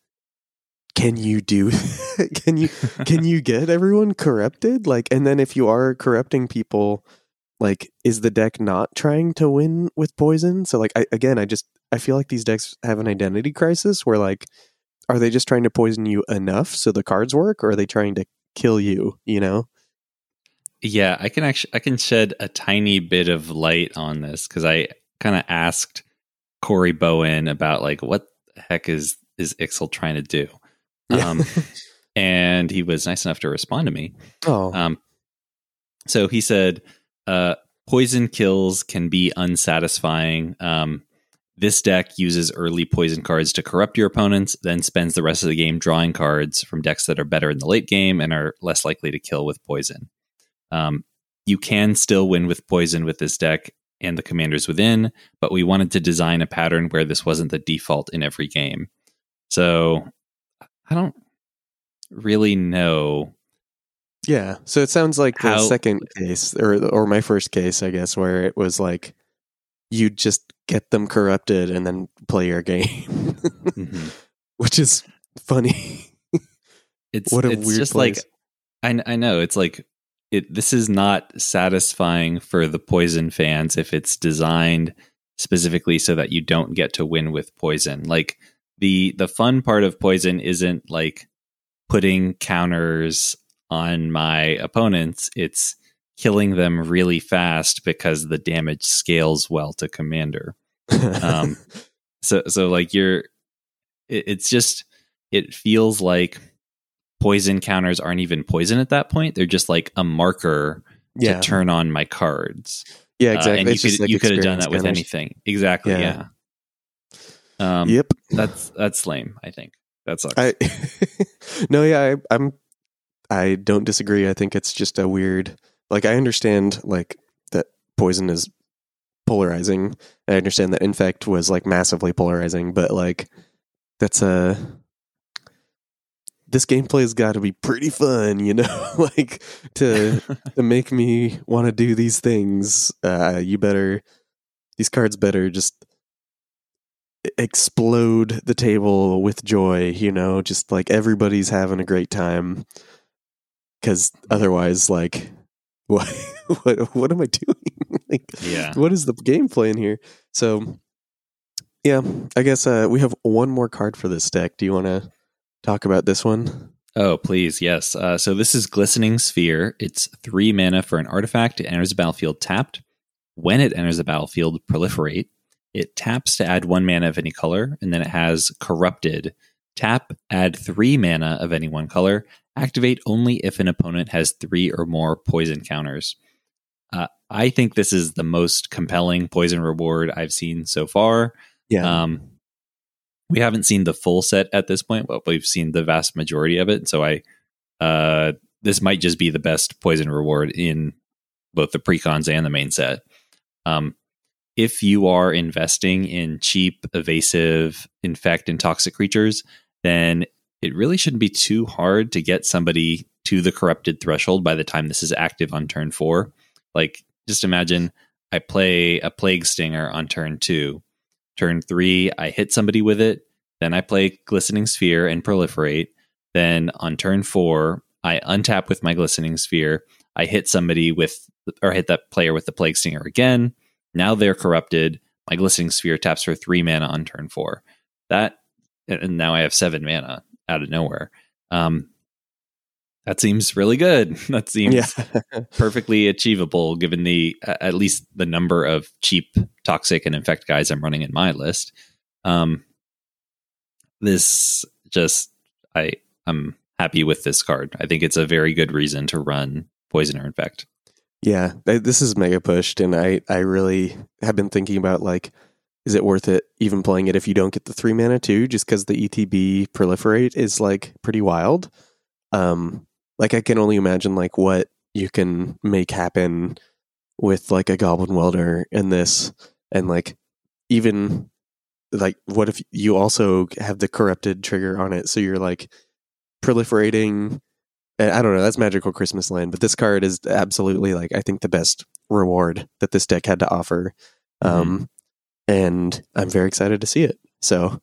can you do [laughs] can you can you get everyone corrupted? Like and then if you are corrupting people like is the deck not trying to win with poison? So like I again I just I feel like these decks have an identity crisis where like are they just trying to poison you enough so the cards work or are they trying to kill you, you know? Yeah, I can actually I can shed a tiny bit of light on this because I kind of asked Corey Bowen about like what the heck is is Ixhel trying to do, Yeah. um, and he was nice enough to respond to me. oh. Um, so he said, uh, "Poison kills can be unsatisfying. Um, this deck uses early poison cards to corrupt your opponents, then spends the rest of the game drawing cards from decks that are better in the late game and are less likely to kill with poison. Um, you can still win with poison with this deck and the commanders within, but we wanted to design a pattern where this wasn't the default in every game. So I don't really know. Yeah. So it sounds like the second case, or or my first case, I guess, where it was like you just get them corrupted and then play your game, Mhm. [laughs] which is funny. [laughs] It's what a it's weird just place. like I I know it's like it. This is not satisfying for the poison fans if it's designed specifically so that you don't get to win with poison. Like the the fun part of poison isn't like putting counters on my opponents. It's killing them really fast because the damage scales well to commander. um, [laughs] so so like you're it, it's just it feels like poison counters aren't even poison at that point they're just like a marker yeah. to turn on my cards Yeah, Uh, exactly. and you could like you could have done that with anything exactly Yeah. yeah, um yep. that's that's lame i think that sucks I [laughs] no, yeah, I, I'm. I don't disagree. I think it's just a weird. Like I understand like that poison is polarizing. I understand that infect was like massively polarizing, but like that's a. This gameplay's got to be pretty fun, you know, [laughs] like to [laughs] to make me want to do these things. Uh, you better these cards better just explode the table with joy, you know, just like everybody's having a great time. Cause otherwise, like, [laughs] what, what, what am I doing? [laughs] like, yeah what is the gameplay in here? So, yeah, I guess uh, we have one more card for this deck. Do you want to talk about this one? Oh, please, yes. Uh, so this is Glistening Sphere. It's three mana for an artifact. It enters the battlefield tapped. When it enters the battlefield, proliferate. It taps to add one mana of any color, and then it has Corrupted. Tap, add three mana of any one color. Activate only if an opponent has three or more poison counters. Uh, I think this is the most compelling poison reward I've seen so far. Yeah. Um, we haven't seen the full set at this point, but we've seen the vast majority of it. So I, uh, this might just be the best poison reward in both the precons and the main set. Um, if you are investing in cheap, evasive, infect, and toxic creatures, then it really shouldn't be too hard to get somebody to the corrupted threshold by the time this is active on turn four. Like, just imagine I play a plague stinger on turn two. Turn three, I hit somebody with it. Then I play glistening sphere and proliferate. Then on turn four, I untap with my glistening sphere. I hit somebody with, or hit that player with the plague stinger again. Now they're corrupted. My glistening sphere taps for three mana on turn four. That, and now I have seven mana out of nowhere. Um, that seems really good. [laughs] That seems yeah. [laughs] perfectly achievable given the at least the number of cheap toxic and infect guys I'm running in my list. Um, this just I I'm happy with this card. I think it's a very good reason to run poison or infect. Yeah, this is mega pushed, and I I really have been thinking about like, is it worth it even playing it if you don't get the three mana too? Just because the ETB proliferate is like pretty wild. Um, like I can only imagine like what you can make happen with like a goblin welder and this, and like even like what if you also have the corrupted trigger on it, so you're like proliferating I don't know, that's magical Christmas land, but this card is absolutely like I think the best reward that this deck had to offer. Um and I'm very excited to see it. So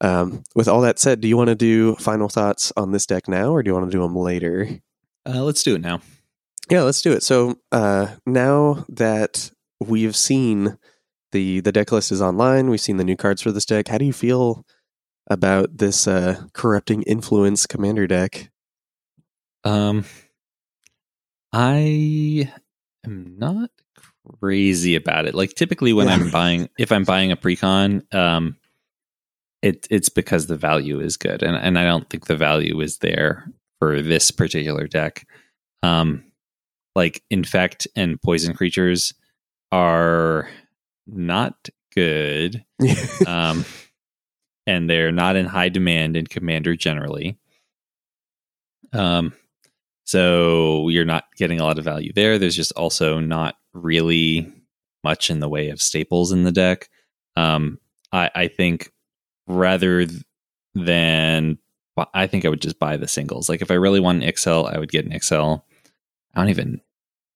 um with all that said, do you want to do final thoughts on this deck now or do you want to do them later? Uh, let's do it now. Yeah, let's do it. So uh now that we've seen the the deck list is online, we've seen the new cards for this deck. How do you feel about this uh corrupting influence commander deck? Um, I am not crazy about it. Like typically when Yeah. I'm [laughs] buying, if I'm buying a precon, um, it it's because the value is good, and and I don't think the value is there for this particular deck. Um, like infect and poison creatures are not good um, [laughs] and they're not in high demand in Commander generally. Um, so you're not getting a lot of value there. There's just also not really much in the way of staples in the deck. Um, I, I think rather than I think I would just buy the singles. Like if I really want an Ixhel, I would get an Ixhel. I don't even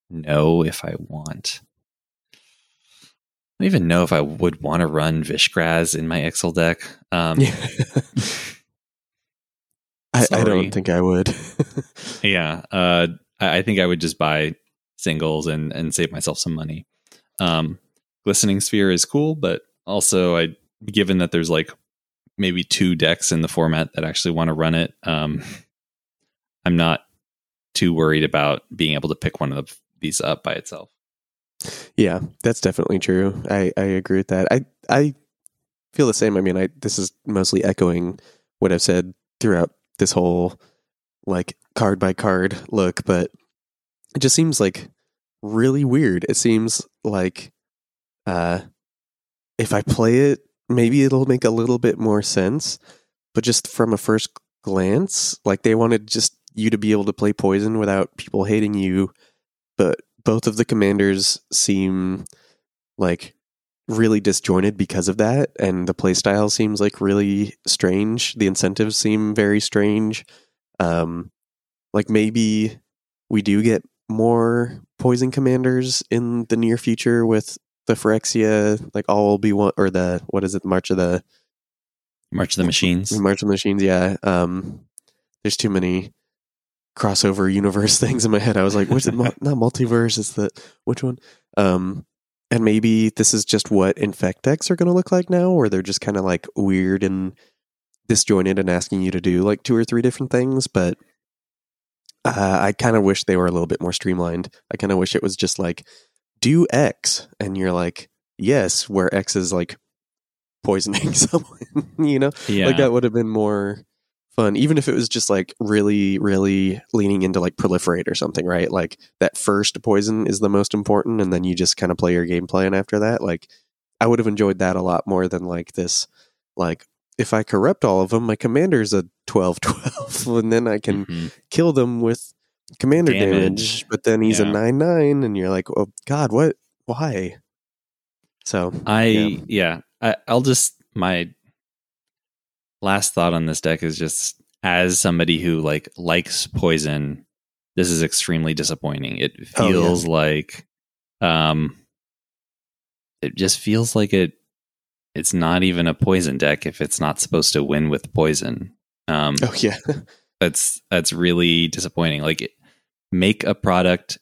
know if I want. I don't even know if I would want to run Vishgraz in my Ixhel deck. Um, Yeah. [laughs] [laughs] I, I don't think I would. [laughs] yeah, uh, I, I think I would just buy singles and and save myself some money. Um, Glistening Sphere is cool, but also I, given that there's like maybe two decks in the format that actually want to run it, um, [laughs] I'm not too worried about being able to pick one of the, these up by itself. yeah, that's definitely true. I, I agree with that. I I feel the same. I mean, I this is mostly echoing what I've said throughout this whole like card by card look, but it just seems like really weird. It seems like uh if I play it, maybe it'll make a little bit more sense, but just from a first glance, like they wanted just you to be able to play poison without people hating you, but both of the commanders seem like really disjointed because of that and the playstyle seems like really strange the incentives seem very strange um like maybe we do get more poison commanders in the near future with the Phyrexia, like all will be one or the what is it, March of the March of the Machines. March of the Machines, yeah. Um there's too many crossover universe [laughs] things in my head. I was like, what's it [laughs] not multiverse, it's the which one? Um and maybe this is just what infect decks are gonna look like now, or they're just kinda like weird and disjointed and asking you to do like two or three different things, but uh, I kind of wish they were a little bit more streamlined. I kind of wish it was just like do X, and you're like yes, where X is like poisoning [laughs] someone. you know, Yeah, like that would have been more fun, even if it was just like really, really leaning into like proliferate or something, right? Like that first poison is the most important, and then you just kind of play your game plan after that. Like I would have enjoyed that a lot more than like this, like. If I corrupt all of them, my commander's a 12 12, [laughs] and then I can Mhm. kill them with commander damage, Damage. but then he's a 9 9, and you're like, oh, God, what? Why? So, I Yeah. yeah, I, I'll just my last thought on this deck is just as somebody who like likes poison, this is extremely disappointing. It Oh, yeah. feels like um it just feels like it it's not even a poison deck if it's not supposed to win with poison. Um oh, yeah. [laughs] that's that's really disappointing like it- make a product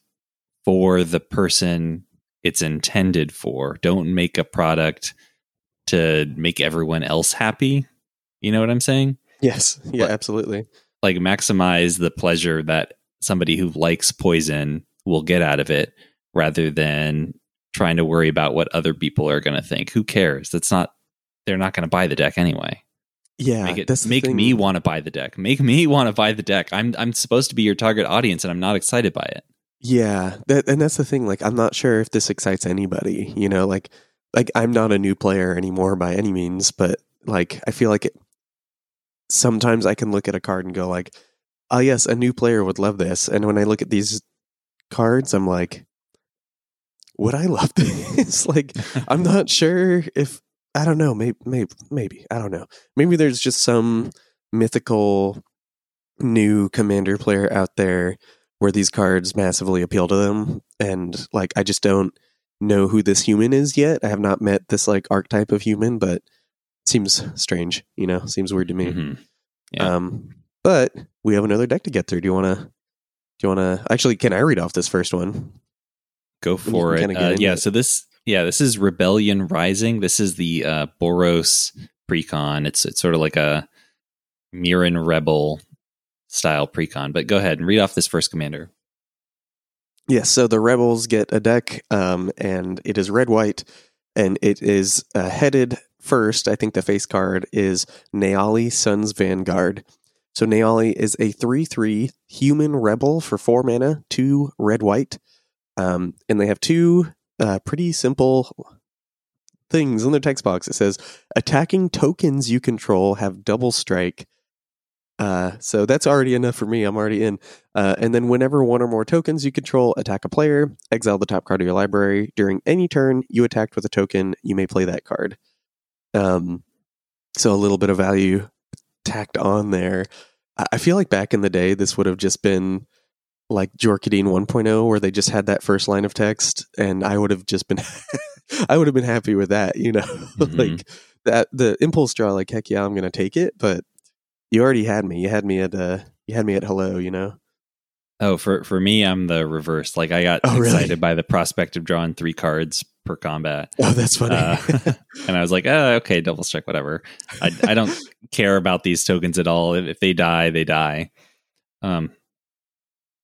for the person it's intended for don't make a product to make everyone else happy you know what i'm saying yes. [laughs] Yeah, But- absolutely. like maximize the pleasure that somebody who likes poison will get out of it rather than trying to worry about what other people are going to think who cares that's not they're not going to buy the deck anyway Yeah. make it make thing. me want to buy the deck make me [laughs] want to buy the deck i'm i'm supposed to be your target audience and i'm not excited by it Yeah, that and that's the thing. Like, I'm not sure if this excites anybody. You know, like, like I'm not a new player anymore by any means, but like, I feel like it. Sometimes I can look at a card and go like, "Oh yes, a new player would love this." And when I look at these cards, I'm like, "Would I love [laughs] this?" like, I'm [laughs] not sure if I don't know. Maybe, maybe, maybe I don't know. Maybe there's just some mythical new commander player out there where these cards massively appeal to them, and like I just don't know who this human is yet. I have not met this like archetype of human, but seems strange. You know, seems weird to me. Mhm. Yeah. Um, but we have another deck to get through. Do you want to? Do you want to? Actually, can I read off this first one? go for it uh, yeah it. so this yeah this is rebellion rising this is the uh boros precon it's it's sort of like a Mirran rebel style precon but go ahead and read off this first commander Yes, so the rebels get a deck, um, and it is red white, and it is uh, headed first. I think the face card is Neyali Sun's Vanguard. So Neyali is a three-three human rebel for four mana, two red white, um, and they have two uh, pretty simple things in their text box. It says attacking tokens you control have double strike. Uh, so that's already enough for me. I'm already in. Uh, and then whenever one or more tokens you control attack a player, exile the top card of your library. During any turn you attacked with a token, you may play that card. Um, so a little bit of value tacked on there. I, feel like back in the day, this would have just been like Jorkadine 1.0, where they just had that first line of text, and I would have just been, [laughs] I would have been happy with that, you know, [laughs] Mhm. like that the impulse draw, like heck yeah, I'm gonna take it, but you already had me. You had me at uh, you had me at hello, you know. Oh, for for me, I'm the reverse. Like I got Oh, really? excited by the prospect of drawing three cards per combat, Oh, that's funny. uh, [laughs] and I was like, oh, okay, double strike, whatever. I I don't [laughs] care about these tokens at all. If, if they die, they die. Um,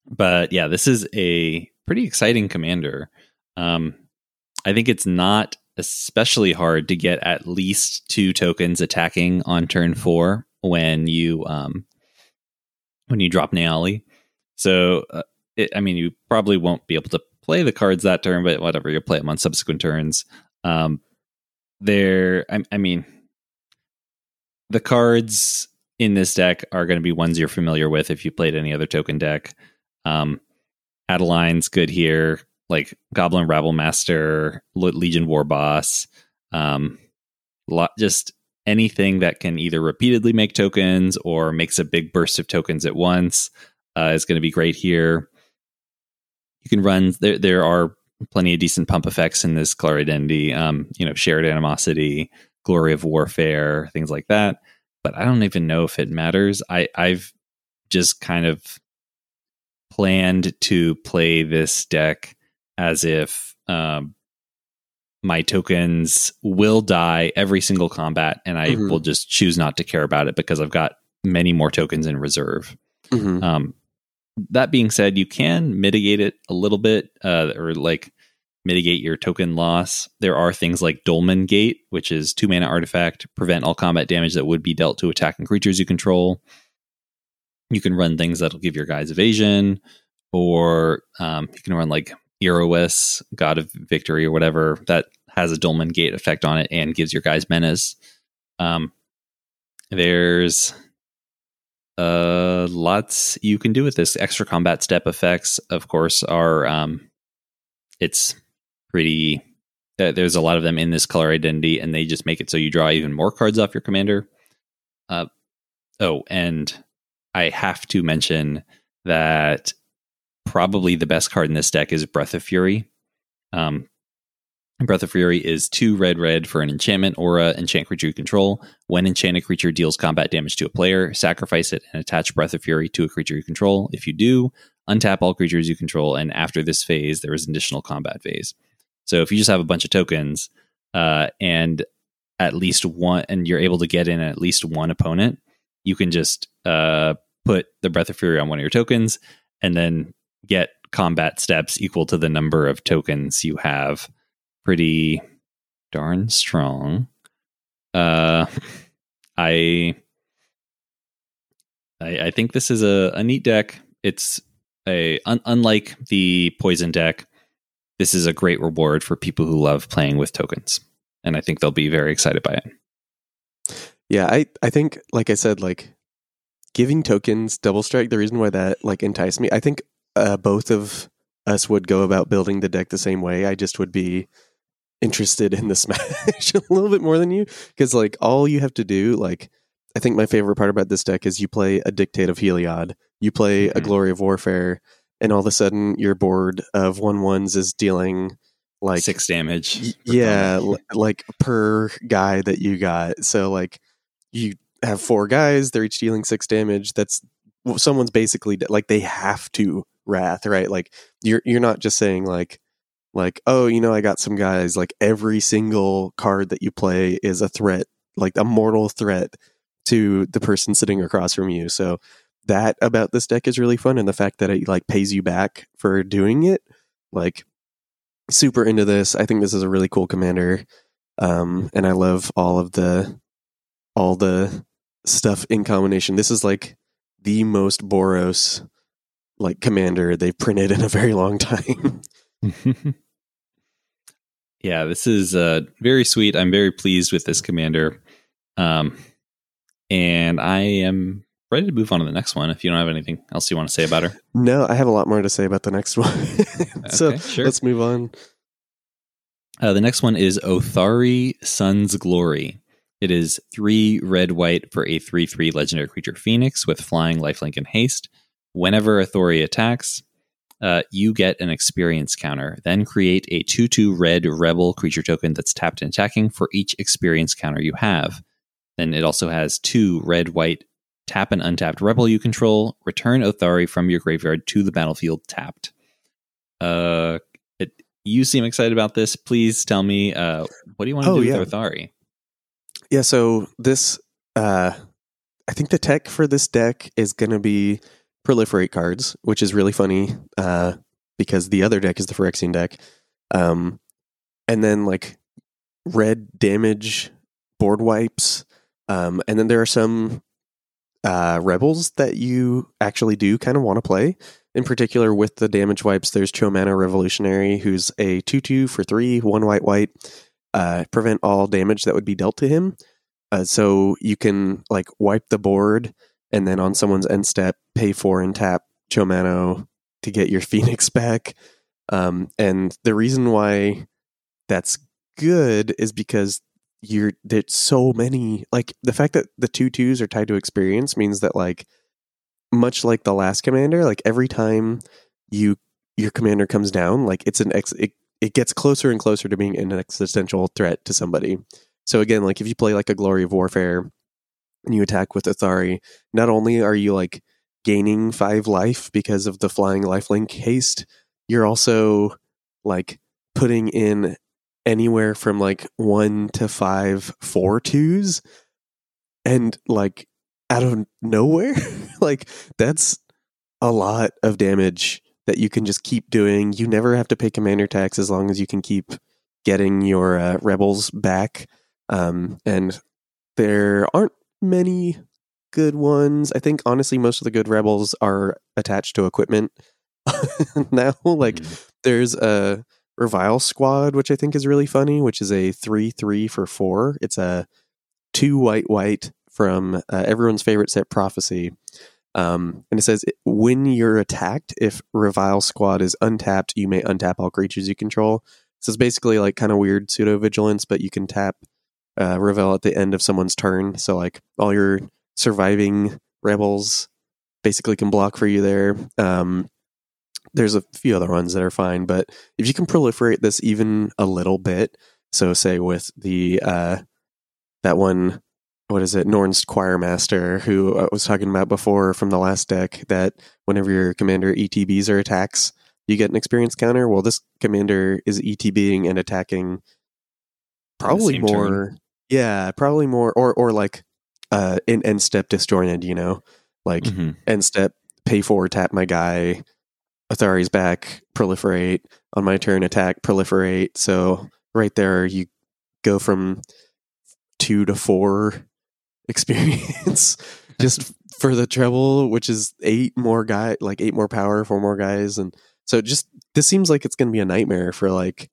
but yeah, this is a pretty exciting commander. Um, I think it's not especially hard to get at least two tokens attacking on turn four when you um when you drop Neyali. So, uh, it, I mean, you probably won't be able to play the cards that turn, but whatever, you'll play them on subsequent turns. Um, there, I, I mean, the cards in this deck are going to be ones you're familiar with if you played any other token deck. Um, Adeline's good here, like Goblin Rabblemaster, Le- Legion Warboss, um, lot, just anything that can either repeatedly make tokens or makes a big burst of tokens at once uh, is going to be great here. You can run there. There are plenty of decent pump effects in this color identity. Um, you know, shared animosity, glory of warfare, things like that. But I don't even know if it matters. I I've just kind of planned to play this deck as if um, my tokens will die every single combat, and I Mhm. will just choose not to care about it because I've got many more tokens in reserve. Mhm. Um, that being said, you can mitigate it a little bit, uh, or like mitigate your token loss. There are things like Dolmen Gate, which is two mana artifact, prevent all combat damage that would be dealt to attacking creatures you control. You can run things that'll give your guys evasion, or um, you can run like Iroas, God of Victory, or whatever that has a Dolmen Gate effect on it and gives your guys menace. Um, there's uh lots you can do with this. Extra combat step effects of course are um it's pretty uh, there's a lot of them in this color identity and they just make it so you draw even more cards off your commander. Uh oh and i have to mention that probably the best card in this deck is breath of fury. Um Breath of Fury is two red red for an enchantment aura enchant creature you control. When enchanted creature deals combat damage to a player, sacrifice it and attach Breath of Fury to a creature you control. If you do, untap all creatures you control, and after this phase, there is an additional combat phase. So if you just have a bunch of tokens uh, and at least one, and you're able to get in at least one opponent, you can just uh, put the Breath of Fury on one of your tokens, and then get combat steps equal to the number of tokens you have pretty darn strong. Uh, [laughs] I, I, I think this is a, a neat deck. It's a un, unlike the poison deck. This is a great reward for people who love playing with tokens, and I think they'll be very excited by it. Yeah, I I think like I said, like giving tokens double strike. The reason why that like enticed me, I think uh, both of us would go about building the deck the same way. I just would be interested in the smash [laughs] a little bit more than you because like all you have to do, like I think my favorite part about this deck is you play a Dictate of Heliod, you play a Mhm. Glory of Warfare, and all of a sudden your board of one ones is dealing like Six damage. Y- yeah l- like per guy that you got so like you have four guys they're each dealing six damage that's well, someone's basically de- like they have to wrath right like you're you're not just saying like like oh you know i got some guys like every single card that you play is a threat like a mortal threat to the person sitting across from you so that about this deck is really fun and the fact that it like pays you back for doing it like super into this. I think this is a really cool commander. Um, and I love all of the all the stuff in combination. This is like the most Boros like commander they've printed in a very long time. [laughs] [laughs] yeah, this is uh, very sweet. I'm very pleased with this commander. Um, and I am ready to move on to the next one if you don't have anything else you want to say about her. [laughs] no, I have a lot more to say about the next [laughs] one. so Okay, sure. let's move on. Uh, the next one is Otharri Sun's Glory. It is three red white for a 3 3 legendary creature Phoenix with flying, lifelink, and haste. Whenever Otharri attacks, uh, you get an experience counter. Then create a 2 2 red rebel creature token that's tapped and attacking for each experience counter you have. Then it also has two red white tap and untapped rebel you control. Return Otharri from your graveyard to the battlefield tapped. Uh, it, you seem excited about this. Please tell me, uh, what do you want to Oh, do yeah. with Otharri? Yeah, so this uh I think the tech for this deck is gonna be proliferate cards, which is really funny, uh, because the other deck is the Phyrexian deck. Um and then like red damage board wipes. Um and then there are some uh rebels that you actually do kind of want to play. In particular with the damage wipes, there's Chomana Revolutionary, who's a 2-2 for 3, one white white uh, prevent all damage that would be dealt to him. Uh, so you can like wipe the board and then on someone's end step pay for and tap Chomano to get your [laughs] Phoenix back. Um, and the reason why that's good is because you're there's so many like the fact that the two twos are tied to experience means that like much like the last commander, like every time you your commander comes down, like it's an ex it, it gets closer and closer to being an existential threat to somebody. So again, like if you play like a Glory of Warfare and you attack with Otharri, not only are you like gaining five life because of the flying lifelink haste, you're also like putting in anywhere from like one to five four twos. And like out of nowhere [laughs] like that's a lot of damage that you can just keep doing. You never have to pay commander tax as long as you can keep getting your uh, rebels back. Um, and there aren't many good ones. I think honestly most of the good rebels are attached to equipment [laughs] now. Like Mhm. there's a Reveille Squad which i think is really funny which is a 3-3 for 4 it's a two white white from uh, everyone's favorite set prophecy. Um, and it says when you're attacked if Reveille Squad is untapped you may untap all creatures you control. So it's basically like kind of weird pseudo vigilance but you can tap uh, Reveille at the end of someone's turn. So like all your surviving rebels basically can block for you there. Um, there's a few other ones that are fine but if you can proliferate this even a little bit so say with the uh, that one what is it? Norn's Choirmaster who i was talking about before from the last deck that whenever your commander etbs or attacks you get an experience counter. Well this commander is etbing and attacking probably more turn. Yeah probably more or or like uh in end step disjointed you know? Like Mhm. end step pay for tap my guy Otharri's back proliferate. On my turn attack proliferate. So right there you go from two to four [laughs] experience [laughs] just for the treble which is eight more guy like eight more power four more guys and so just this seems like it's going to be a nightmare for like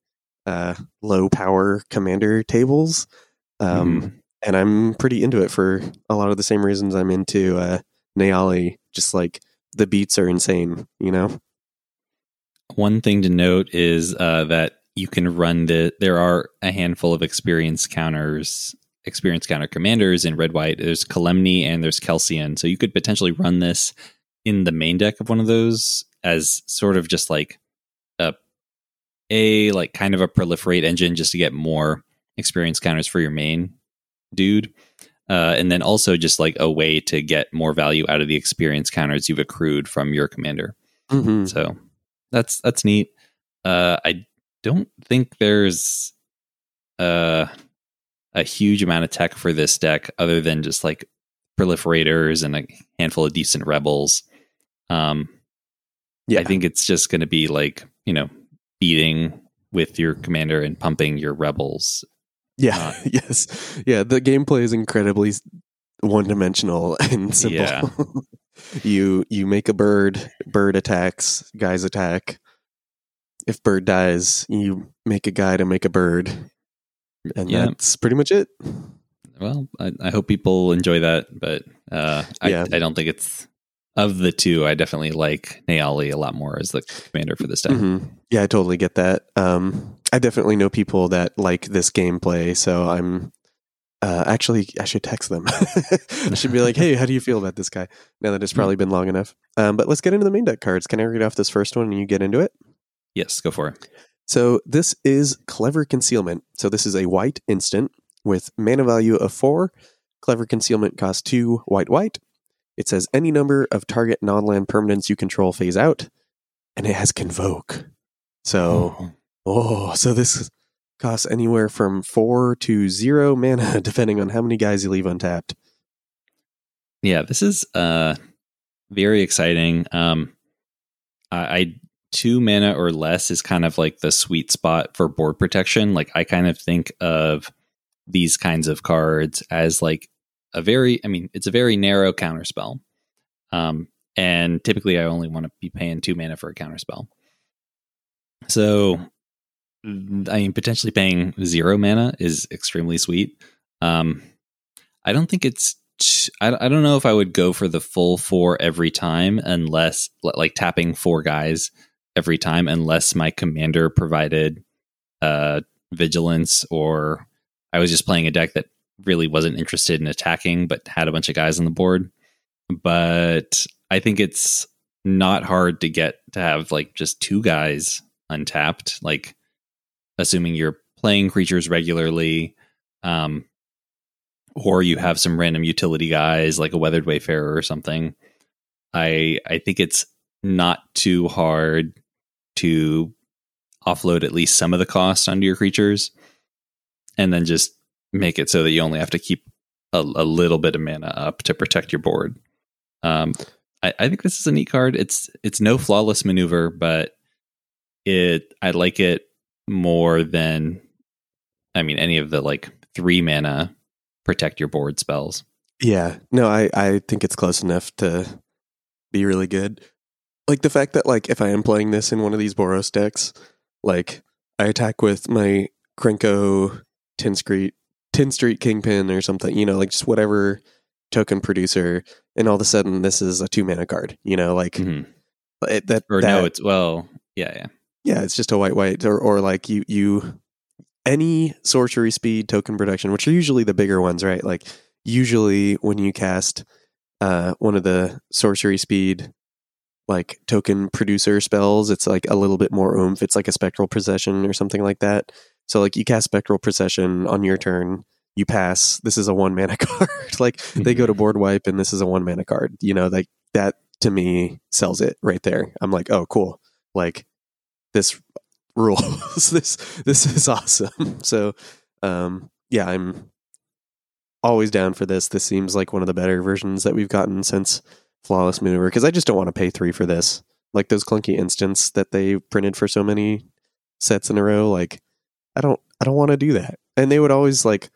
uh low power commander tables um Mhm. and i'm pretty into it for a lot of the same reasons i'm into uh Neyali, just like the beats are insane you know One thing to note is uh, that you can run the. There are a handful of experience counters, experience counter commanders in red white. There's Kalemne and there's Kelsien, so you could potentially run this in the main deck of one of those as sort of just like a a like kind of a proliferate engine just to get more experience counters for your main dude. Uh, and then also just like a way to get more value out of the experience counters you've accrued from your commander. mm-hmm. So that's that's neat. Uh, I don't think there's uh, a huge amount of tech for this deck other than just like proliferators and a handful of decent rebels. Um, yeah I think it's just going to be like you know beating with your commander and pumping your rebels. Yeah, Uh, [laughs] yes. Yeah, the gameplay is incredibly one dimensional [laughs] and simple. Yeah. [laughs] you you make a bird, bird attacks, guys attack. If bird dies, you make a guy to make a bird. And Yeah. that's pretty much it. Well, I, I hope people enjoy that, but uh, Yeah. I, I don't think it's of the two. I definitely like Neyali a lot more as the commander for this deck. Mhm. Yeah, I totally get that. Um I definitely know people that like this gameplay, so I'm Uh, actually, I should text them. [laughs] I should be like, "Hey, how do you feel about this guy?" Now that it's probably been long enough. Um, but let's get into the main deck cards. Can I read off this first one and you get into it? Yes, go for it. So this is Clever Concealment. So this is a white instant with mana value of four. Clever Concealment costs two white white. It says any number of target non-land permanents you control phase out, and it has Convoke. So Oh. Oh, so this costs anywhere from four to zero mana, [laughs] depending on how many guys you leave untapped. Yeah, this is uh very exciting. Um I, I two mana or less is kind of like the sweet spot for board protection. Like I kind of think of these kinds of cards as like a very I mean, it's a very narrow counter spell. Um and typically I only want to be paying two mana for a counter spell. So I mean potentially paying zero mana is extremely sweet. Um I don't think it's t- I, I don't know if I would go for the full four every time unless like tapping four guys every time unless my commander provided uh vigilance or I was just playing a deck that really wasn't interested in attacking but had a bunch of guys on the board. But I think it's not hard to get to have like just two guys untapped, like assuming you're playing creatures regularly. Um or you have some random utility guys like a weathered wayfarer or something i i think it's not too hard to offload at least some of the cost onto your creatures and then just make it so that you only have to keep a, a little bit of mana up to protect your board um I, I think this is a neat card it's it's no flawless maneuver but it i like it more than i mean any of the like three mana protect your board spells. Yeah, no, I I think it's close enough to be really good. Like the fact that like if I am playing this in one of these Boros decks, like I attack with my Krenko Tin Street Tin Street Kingpin or something, you know, like just whatever token producer, and all of a sudden this is a two mana card, you know, like Mhm. it, that Or that, no, it's well, yeah, yeah. Yeah, it's just a white white or or like you you any sorcery speed token production, which are usually the bigger ones, right? Like usually when you cast uh one of the sorcery speed like token producer spells, it's like a little bit more oomph. It's like a spectral procession or something like that. So like you cast spectral procession on your turn, you pass. This is a one [laughs] mana card. like they go to board wipe and this is a one mana card. You know, like that to me sells it right there. I'm like, oh cool. Like this rules. [laughs] this this is awesome. [laughs] So um yeah, I'm always down for this. This seems like one of the better versions that we've gotten since Flawless Maneuver because I just don't want to pay 3 for this. Like those clunky instants that they printed for so many sets in a row like I don't I don't want to do that. And they would always like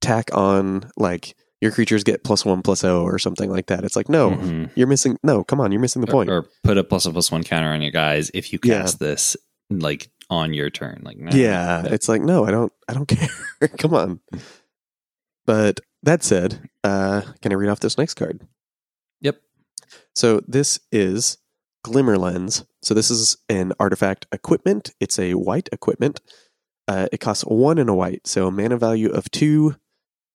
tack on like your creatures get plus 1 plus plus 0 or something like that. It's like no, Mhm. you're missing no, come on, you're missing the Or, point. or put a plus a plus one counter on your guys if you Yeah. cast this like on your turn. Like yeah, it's like no, I don't, I don't [laughs] care. Come on. But that said, uh, can I read off this next card? Yep. So this is Glimmer Lens. So this is an artifact equipment. It's a white equipment. Uh, it costs one and a white, so mana value of two.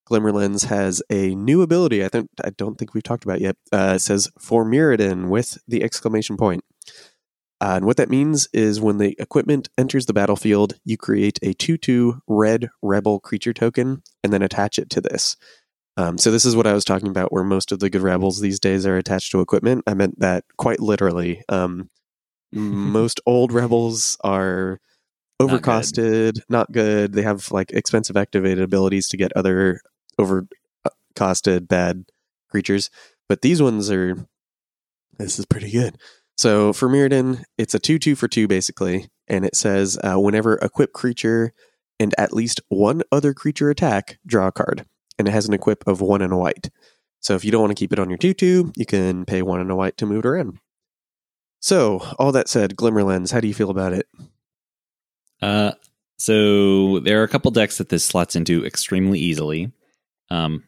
Glimmer Lens has a new ability. I think I don't think we've talked about yet. Uh, it says for Mirrodin with the exclamation point. Uh, and what that means is when the equipment enters the battlefield, you create a 2 2 red rebel creature token and then attach it to this. Um, so, this is what I was talking about, where most of the good rebels these days are attached to equipment. I meant that quite literally. Um, [laughs] most old rebels are Not good. overcosted, not good. They have like expensive activated abilities to get other overcosted bad creatures. But these ones are, this is pretty good. So for Mirrodin, it's a 2 2 for 2 basically. And it says uh, whenever equip creature and at least one other creature attack, draw a card. And it has an equip of one and a white. So if you don't want to keep it on your 2 2, you can pay one and a white to move it around. So, all that said, Glimmer Lens, how do you feel about it? Uh, so there are a couple decks that this slots into extremely easily. Um,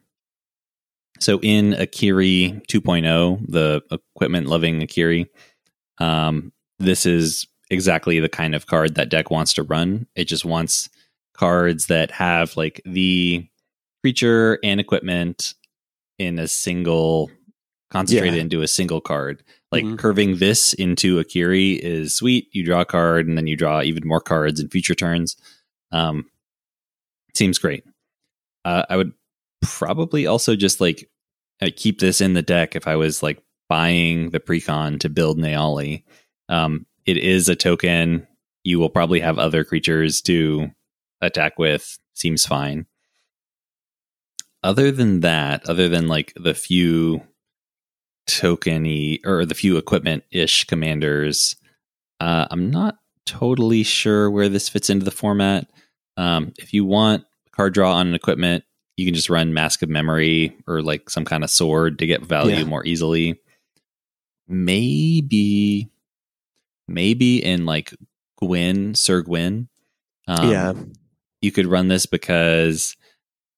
so in Akiri 2.0, the equipment loving Akiri, um, this is exactly the kind of card that deck wants to run. It just wants cards that have like the creature and equipment in a single concentrated Yeah. into a single card. Like Mhm. curving this into Akiri is sweet. You draw a card and then you draw even more cards in future turns. Um, seems great. Uh, I would probably also just like uh, keep this in the deck if I was like buying the precon to build Neyali. Um, it is a token. You will probably have other creatures to attack with. Seems fine. Other than that, other than like the few tokeny or the few equipment ish commanders, uh, I'm not totally sure where this fits into the format. Um, if you want card draw on an equipment, you can just run Mask of Memory or like some kind of sword to get value Yeah. more easily. Maybe, maybe in like Gwyn, Syr Gwyn. Um, yeah. you could run this because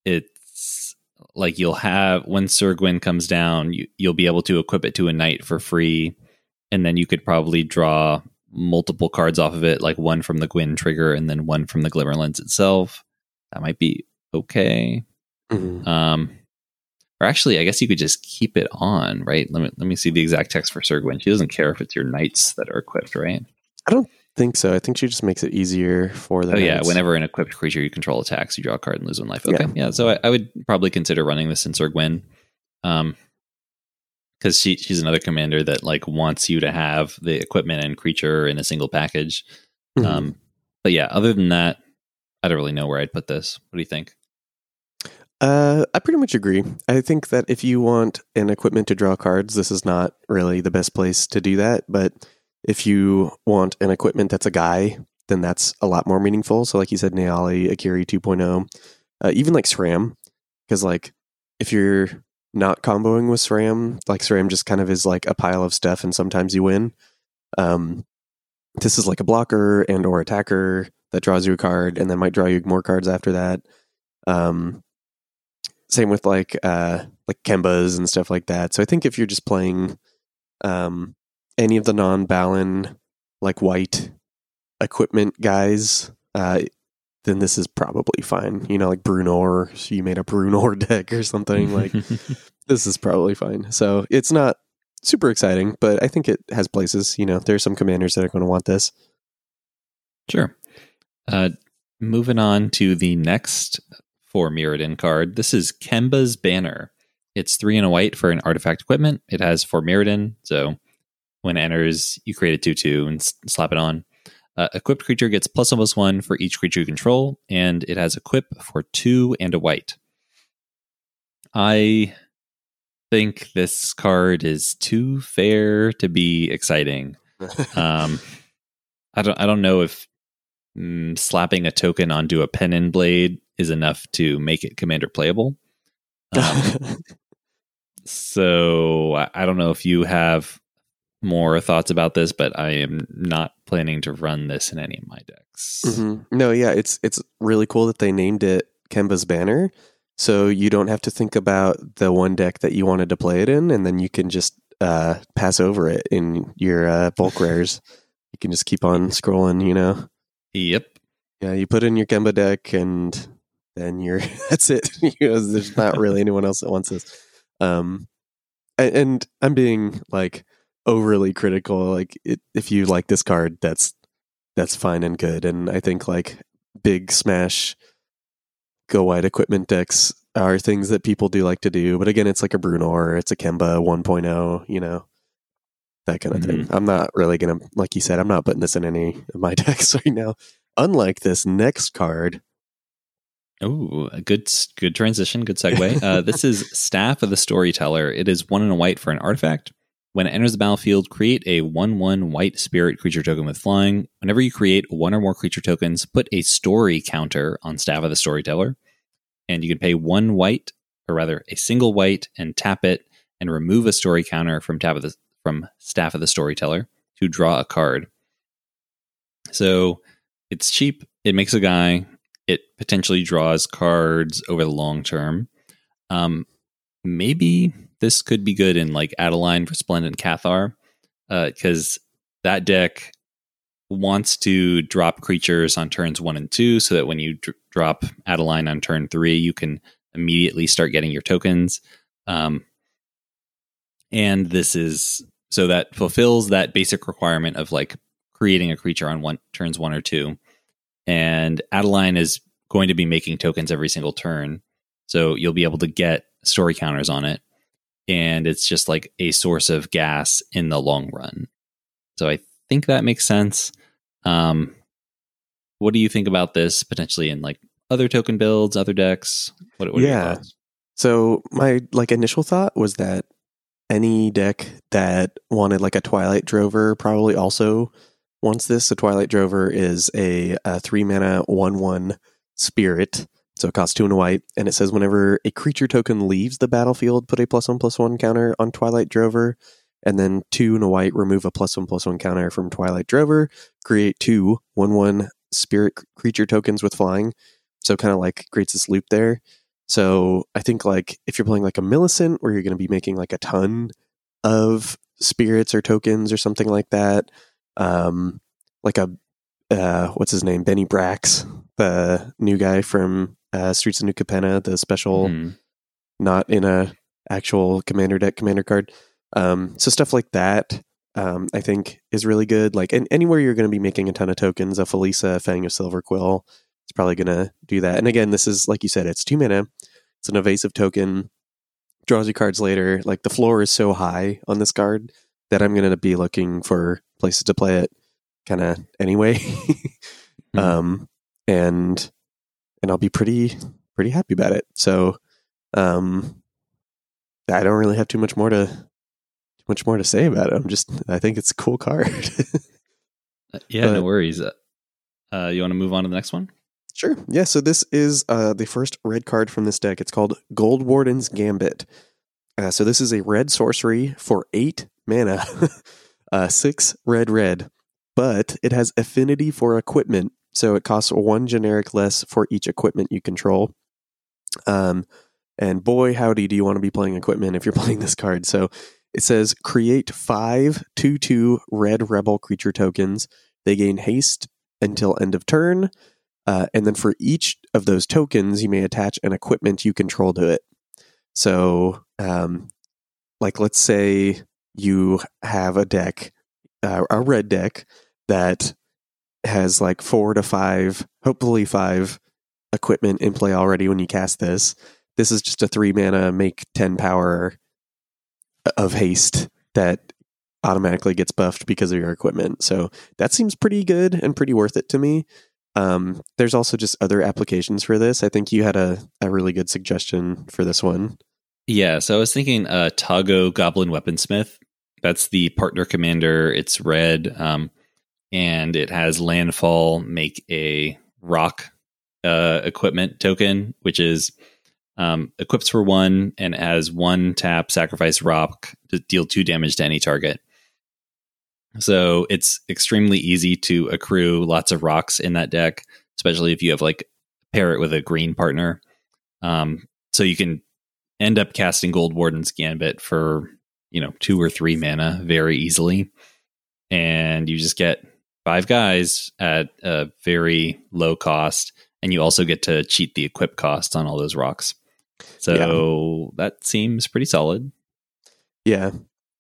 it's like you'll have when Syr Gwyn comes down, you, you'll be able to equip it to a knight for free, and then you could probably draw multiple cards off of it, like one from the Gwyn trigger and then one from the Glimmer Lens itself. That might be okay. Mhm. Um, or actually, I guess you could just keep it on, right? Let me let me see the exact text for Syr Gwyn. She doesn't care if it's your knights that are equipped, right? I don't think so. I think she just makes it easier for the Oh yeah, whenever an equipped creature you control attacks, you draw a card and lose one life. Okay, yeah. so I, I would probably consider running this in Syr Gwyn, um, because she she's another commander that like wants you to have the equipment and creature in a single package. Mhm. Um, but yeah, other than that, I don't really know where I'd put this. What do you think? Uh, I pretty much agree. I think that if you want an equipment to draw cards, this is not really the best place to do that. But if you want an equipment that's a guy, then that's a lot more meaningful. So, like you said, Neyali, Akiri 2.0, uh, even like SRAM, because like if you're not comboing with SRAM, like SRAM just kind of is like a pile of stuff, and sometimes you win. Um, this is like a blocker and or attacker that draws you a card, and then might draw you more cards after that. Um, same with like uh like Kembas and stuff like that. So I think if you're just playing um any of the non Balan like white equipment guys, uh then this is probably fine. You know, like Bruenor, so you made a Bruenor [laughs] deck or something. Like [laughs] this is probably fine. So it's not super exciting, but I think it has places. You know, there's some commanders that are going to want this. Sure. Uh, moving on to the next four Mirrodin card. This is Kemba's Banner. It's three and a white for an artifact equipment. It has four Mirrodin, so when it enters, you create a 2 2 and s- slap it on. Uh, equipped creature gets plus one plus one for each creature you control, and it has equip for two and a white. I think this card is too fair to be exciting [laughs] um, I don't I don't know if mm, slapping a token onto a Pennon Blade is enough to make it commander playable. [laughs] Um, so I, I don't know if you have more thoughts about this, but I am not planning to run this in any of my decks. Mhm. No, yeah, it's it's really cool that they named it Kemba's Banner, so you don't have to think about the one deck that you wanted to play it in, and then you can just uh, pass over it in your uh, bulk rares. You can just keep on scrolling, you know. Yep. Yeah, you put in your Kemba deck, and then you're [laughs] that's it. [laughs] there's not really anyone else that wants this. Um, and, and I'm being like overly critical. Like, it, if you like this card, that's that's fine and good. And I think like big smash, go wide equipment decks are things that people do like to do. But again, it's like a Bruenor, it's a Kemba 1.0, you know, that kind of thing. I'm not really gonna, like you said, I'm not putting this in any of my [laughs] decks right now. Unlike this next card, Oh, a good good transition, good segue. Uh, [laughs] this is Staff of the Storyteller. It is one and a white for an artifact. When it enters the battlefield, create a 1 1 white spirit creature token with flying. Whenever you create one or more creature tokens, put a story counter on Staff of the Storyteller. And you can pay one white, or rather a single white, and tap it and remove a story counter from, tab of the, from Staff of the Storyteller to draw a card. So it's cheap. It makes a guy. It potentially draws cards over the long term. Um, maybe this could be good in like Adeline, Resplendent Cathar, because that deck wants to drop creatures on turns one and two, so that when you dr- drop Adeline on turn three, you can immediately start getting your tokens. Um, and this is so that fulfills that basic requirement of like creating a creature on one turns one or two. And Adeline is going to be making tokens every single turn. So you'll be able to get story counters on it. And it's just like a source of gas in the long run. So I think that makes sense. Um, what do you think about this potentially in like other token builds, other decks? What, what yeah. So my like initial thought was that any deck that wanted like a Twilight Drover probably also wants this. The Twilight Drover is a, a three mana one one spirit. So it costs two and a white, and it says whenever a creature token leaves the battlefield, put a plus one plus one counter on Twilight Drover, and then two and a white, remove a plus one plus one counter from Twilight Drover, create two one one spirit creature tokens with flying. So kind of like creates this loop there. So I think like if you're playing like a Millicent where you're going to be making like a ton of spirits or tokens or something like that, um, like a uh, what's his name, Bennie Bracks, the new guy from uh, Streets of New Capenna, the special, mm. not in a actual commander deck commander card. Um, so stuff like that, um, I think is really good. Like and anywhere you're going to be making a ton of tokens, a Felisa, Fang of Silverquill, it's probably going to do that. And again, this is like you said, it's two mana. It's an evasive token. Draws you cards later. Like the floor is so high on this card that I'm going to be looking for places to play it, kind of anyway. mm-hmm. [laughs] Um, and and I'll be pretty pretty happy about it. So, um, I don't really have too much more to too much more to say about it. I'm just I think it's a cool [laughs] card. Uh, yeah, but, no worries. Uh, uh you want to move on to the next one? Sure. Yeah. So this is uh, the first red card from this deck. It's called Goldwarden's Gambit. Uh, so this is a red sorcery for eight mana, [laughs] uh, six red red, but it has affinity for equipment. So it costs one generic less for each equipment you control. Um, and boy, howdy, do you want to be playing equipment if you're [laughs] playing this card? So it says create five two two red rebel creature tokens. They gain haste until end of turn. Uh, and then for each of those tokens, you may attach an equipment you control to it. So, um, like, let's say you have a deck, uh, a red deck that has like four to five, hopefully five equipment in play already when you cast this. This is just a three mana, make 10 power of haste that automatically gets buffed because of your equipment. So that seems pretty good and pretty worth it to me. Um, there's also just other applications for this. I think you had a, a really good suggestion for this one. Yeah, so I was thinking uh, Toggo Goblin Weaponsmith. That's the partner commander. It's red, um, and it has landfall make a rock uh, equipment token, which is um, equips for one and has one tap sacrifice rock to deal two damage to any target. So it's extremely easy to accrue lots of rocks in that deck, especially if you have like pair it with a green partner. Um, so you can end up casting Goldwarden's Gambit for you know two or three mana very easily, and you just get five guys at a very low cost, and you also get to cheat the equip cost on all those rocks. So yeah. that seems pretty solid. Yeah,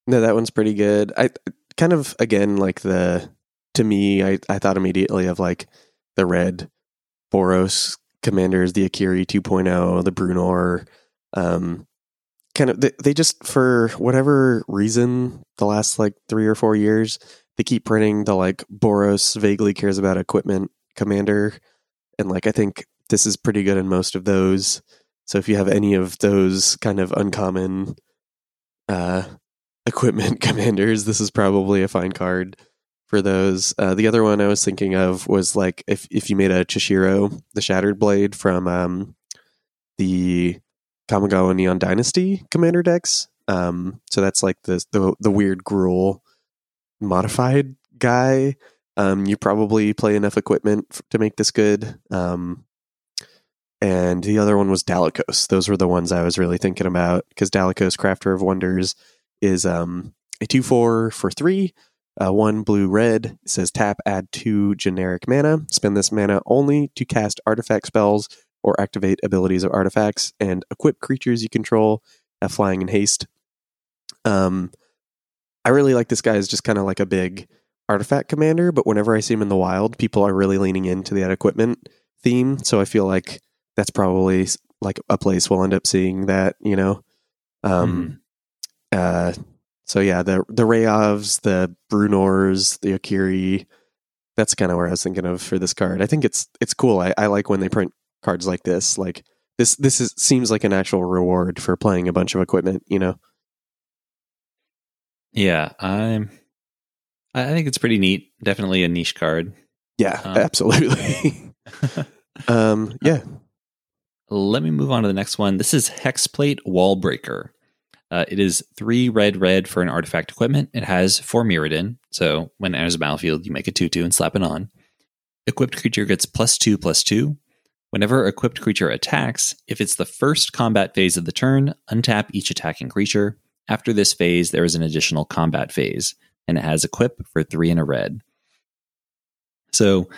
no, that one's pretty good. I kind of again like the to me, I I thought immediately of like the red Boros commanders, the Akiri 2.0, the Bruenor. Um, kind of they, they just for whatever reason the last like three or four years they keep printing the like Boros vaguely cares about equipment commander, and like I think this is pretty good in most of those. So if you have any of those kind of uncommon uh, equipment [laughs] commanders, this is probably a fine card for those. Uh, the other one I was thinking of was like if if you made a Chishiro, the Shattered Blade from um, the Kamigawa Neon Dynasty commander decks. Um, so that's like the, the the weird Gruul modified guy. Um, you probably play enough equipment f- to make this good. Um, and the other one was Dalakos. Those were the ones I was really thinking about because Dalakos, Crafter of Wonders, is um, a 2 4 for 3. Uh, one blue red it says tap add two generic mana spend this mana only to cast artifact spells or activate abilities of artifacts, and equip creatures you control have flying and haste. Um, I really like this guy as just kind of like a big artifact commander, but whenever I see him in the wild, people are really leaning into that equipment theme. So I feel like that's probably like a place we'll end up seeing that, you know. Um, uh, so yeah, the the Reyavs, the Bruenors, the Akiri, that's kind of where I was thinking of for this card. I think it's it's cool. I, I like when they print cards like this. Like this this is seems like an actual reward for playing a bunch of equipment, you know. Yeah, I'm. I think it's pretty neat. Definitely a niche card. Yeah, um, absolutely. [laughs] um, yeah. Let me move on to the next one. This is Hexplate Wallbreaker. Uh, it is three red red for an artifact equipment. It has four Mirrodin, so when it enters the battlefield, you make a 2 2 and slap it on. Equipped creature gets plus 2 plus 2. Whenever equipped creature attacks, if it's the first combat phase of the turn, untap each attacking creature. After this phase, there is an additional combat phase, and it has equip for three and a red. So,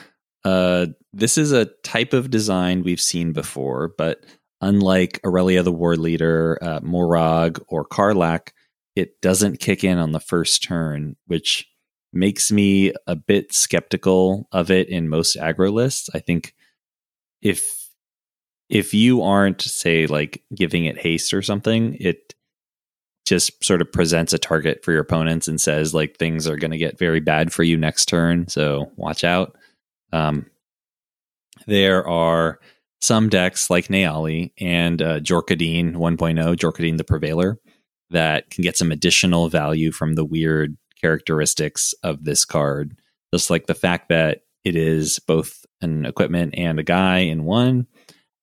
uh, this is a type of design we've seen before, but unlike Aurelia the War Leader, uh, Moraug, or Karlach, it doesn't kick in on the first turn, which makes me a bit skeptical of it in most aggro lists. I think if if you aren't say like giving it haste or something, it just sort of presents a target for your opponents and says like things are going to get very bad for you next turn, so watch out. Um, there are some decks like Neyali and uh, Jor Kadeen 1.0, Jor Kadeen the Prevailer, that can get some additional value from the weird characteristics of this card. Just like the fact that it is both an equipment and a guy in one,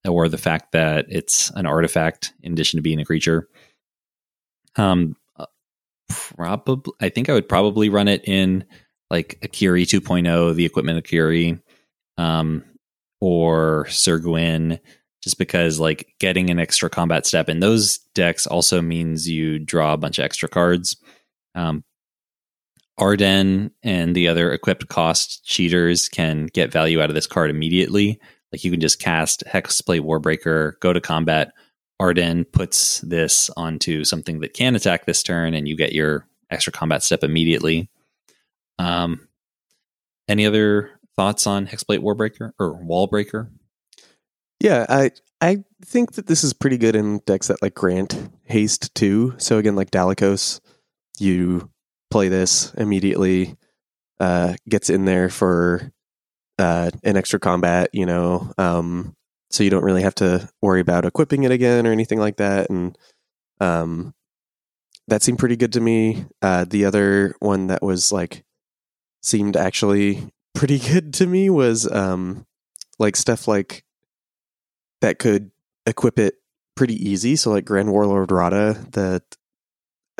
or the fact that it's an artifact in addition to being a creature. Um, uh, probably, I think I would probably run it in like Akiri 2.0, the equipment Akiri. Um, or Syr Gwyn, just because like getting an extra combat step in those decks also means you draw a bunch of extra cards. Um, Ardenn and the other equipped cost cheaters can get value out of this card immediately. Like you can just cast Hexplate Warbreaker, go to combat. Ardenn puts this onto something that can attack this turn, and you get your extra combat step immediately. Um, any other thoughts on Hexplate Warbreaker or Wallbreaker? Yeah, I I think that this is pretty good in decks that like grant haste too. So again, like Dalakos, you play this immediately, uh, gets in there for uh, an extra combat, you know, um, so you don't really have to worry about equipping it again or anything like that. And um, that seemed pretty good to me. Uh, the other one that was like seemed actually pretty good to me was um like stuff like that could equip it pretty easy. So like Grand Warlord Radha, that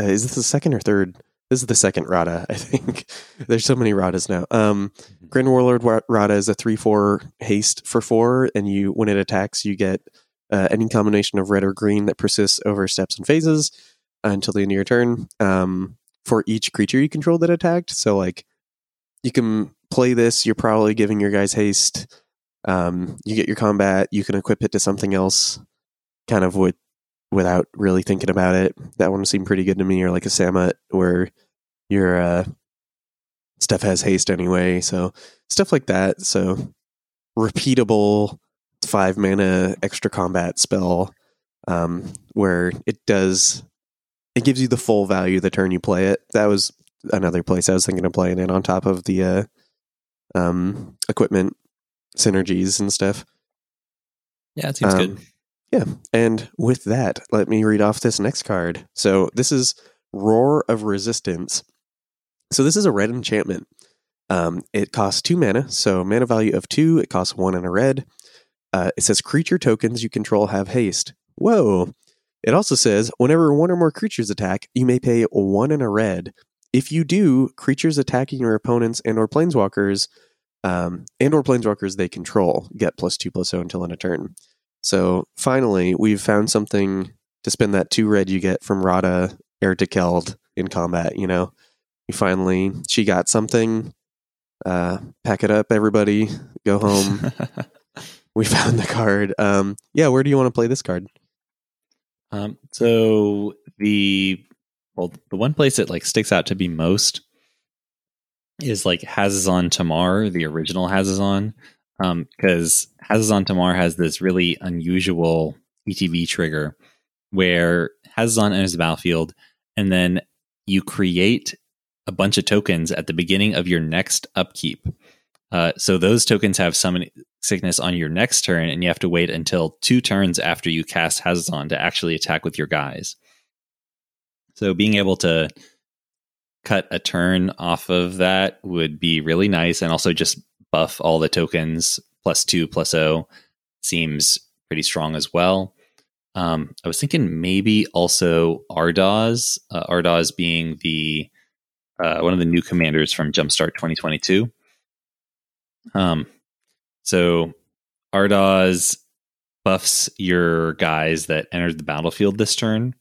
uh, is this the second or third? This is the second Radha, [laughs] I think. There's so many Radhas now. Um, mm-hmm. Grand Warlord Radha is a three four haste for four, and you when it attacks, you get uh, any combination of red or green that persists over steps and phases until the end of your turn. Um, for each creature you control that attacked, so like you can play this, you're probably giving your guys haste. Um, you get your combat, you can equip it to something else, kind of with without really thinking about it. That one seemed pretty good to me, or like a Samut where your uh, stuff has haste anyway. So stuff like that. So repeatable five mana extra combat spell um, where it does it gives you the full value the turn you play it. That was another place I was thinking of playing it on top of the uh, um, equipment synergies and stuff. Yeah, it seems um, good. Yeah. And with that, let me read off this next card. So this is Roar of Resistance. So this is a red enchantment. Um, it costs two mana, so mana value of two. It costs one and a red. Uh, it says creature tokens you control have haste. Whoa. It also says whenever one or more creatures attack, you may pay one and a red if you do, creatures attacking your opponents and or planeswalkers um, and or planeswalkers they control get plus two plus zero until end of turn. So finally, we've found something to spend that two red you get from Radha Ertekeld in combat. You know, you finally she got something. Uh, pack it up, everybody. Go home. [laughs] we found the card. Um, yeah, where do you want to play this card? Um, so the well, the one place it like sticks out to be most is like Hazezon Tamar, the original Hazezon, because um, Hazezon Tamar has this really unusual ETB trigger where Hazezon enters the battlefield, and then you create a bunch of tokens at the beginning of your next upkeep. Uh, so those tokens have summon sickness on your next turn, and you have to wait until two turns after you cast Hazezon to actually attack with your guys. So being able to cut a turn off of that would be really nice, and also just buff all the tokens plus two plus O seems pretty strong as well. Um, I was thinking maybe also Ardoz, uh, Ardoz being the uh, one of the new commanders from Jumpstart 2022. Um, so Ardoz buffs your guys that entered the battlefield this turn.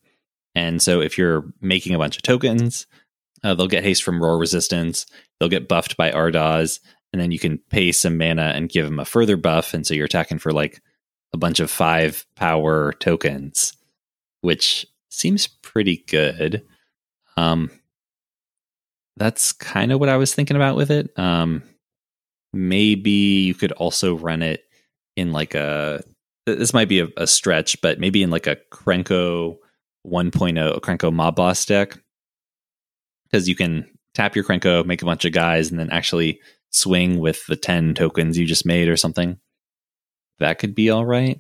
And so if you're making a bunch of tokens, uh, they'll get haste from roar resistance. They'll get buffed by Ardoz, and then you can pay some mana and give them a further buff. And so you're attacking for like a bunch of five power tokens, which seems pretty good. Um, that's kind of what I was thinking about with it. Um, maybe you could also run it in like a this might be a, a stretch, but maybe in like a Krenko 1.0 Krenko mob boss deck because you can tap your Krenko, make a bunch of guys, and then actually swing with the 10 tokens you just made or something. That could be all right.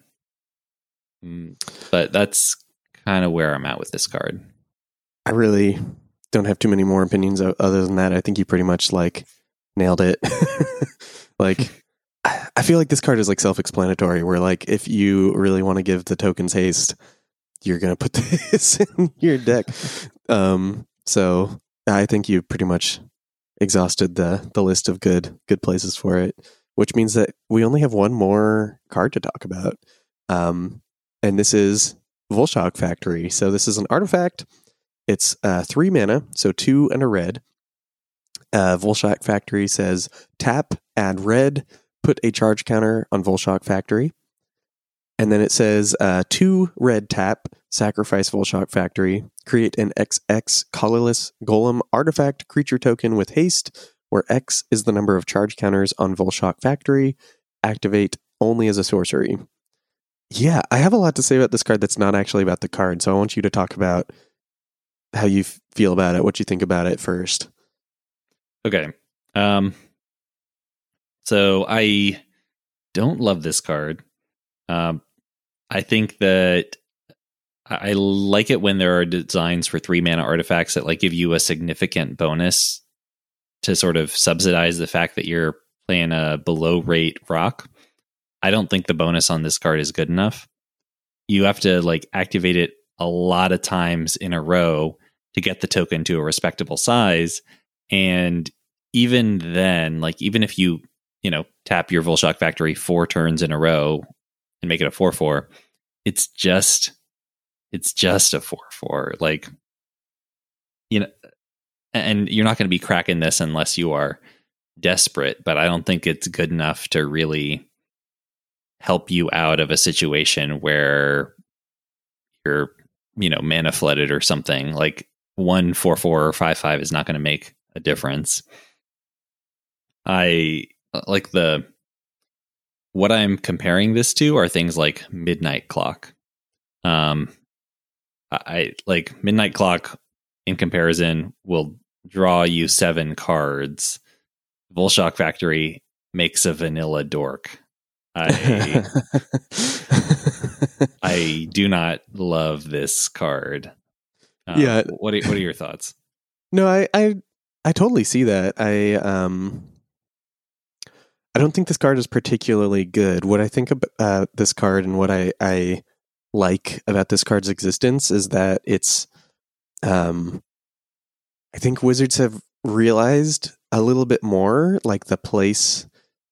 Mm, but that's kind of where I'm at with this card. I really don't have too many more opinions other than that. I think you pretty much like nailed it. [laughs] like, I feel like this card is like self explanatory, where like if you really want to give the tokens haste, you're going to put [laughs] this in your deck. Um, so I think you pretty much exhausted the, the list of good, good places for it, which means that we only have one more card to talk about. Um, and this is Vulshok Factory. So this is an artifact. It's uh, three mana, so two and a red. Uh, Vulshok Factory says tap, add red, put a charge counter on Vulshok Factory. And then it says uh, two red tap, sacrifice Vulshok Factory, create an XX colorless golem artifact creature token with haste, where X is the number of charge counters on Vulshok Factory, activate only as a sorcery. Yeah, I have a lot to say about this card that's not actually about the card. So I want you to talk about how you feel about it, what you think about it first. Okay. Um so I don't love this card. Um I think that I like it when there are designs for three mana artifacts that like give you a significant bonus to sort of subsidize the fact that you're playing a below rate rock. I don't think the bonus on this card is good enough. You have to like activate it a lot of times in a row to get the token to a respectable size. And even then, like even if you, you know, tap your Vulshok Factory four turns in a row and make it a four four, it's just it's just a four four. Like you know and you're not going to be cracking this unless you are desperate, but I don't think it's good enough to really help you out of a situation where you're, you know, mana flooded or something. Like one four four or five five is not going to make a difference. I like the what I'm comparing this to are things like Midnight Clock. Um, I like Midnight Clock in comparison will draw you seven cards. Vulshok Factory makes a vanilla dork. I [laughs] I do not love this card. Um, yeah. What are, what are your thoughts? No, I, I I totally see that. I um I don't think this card is particularly good. What I think about uh, this card and what I, I like about this card's existence is that it's, um, I think Wizards have realized a little bit more like the place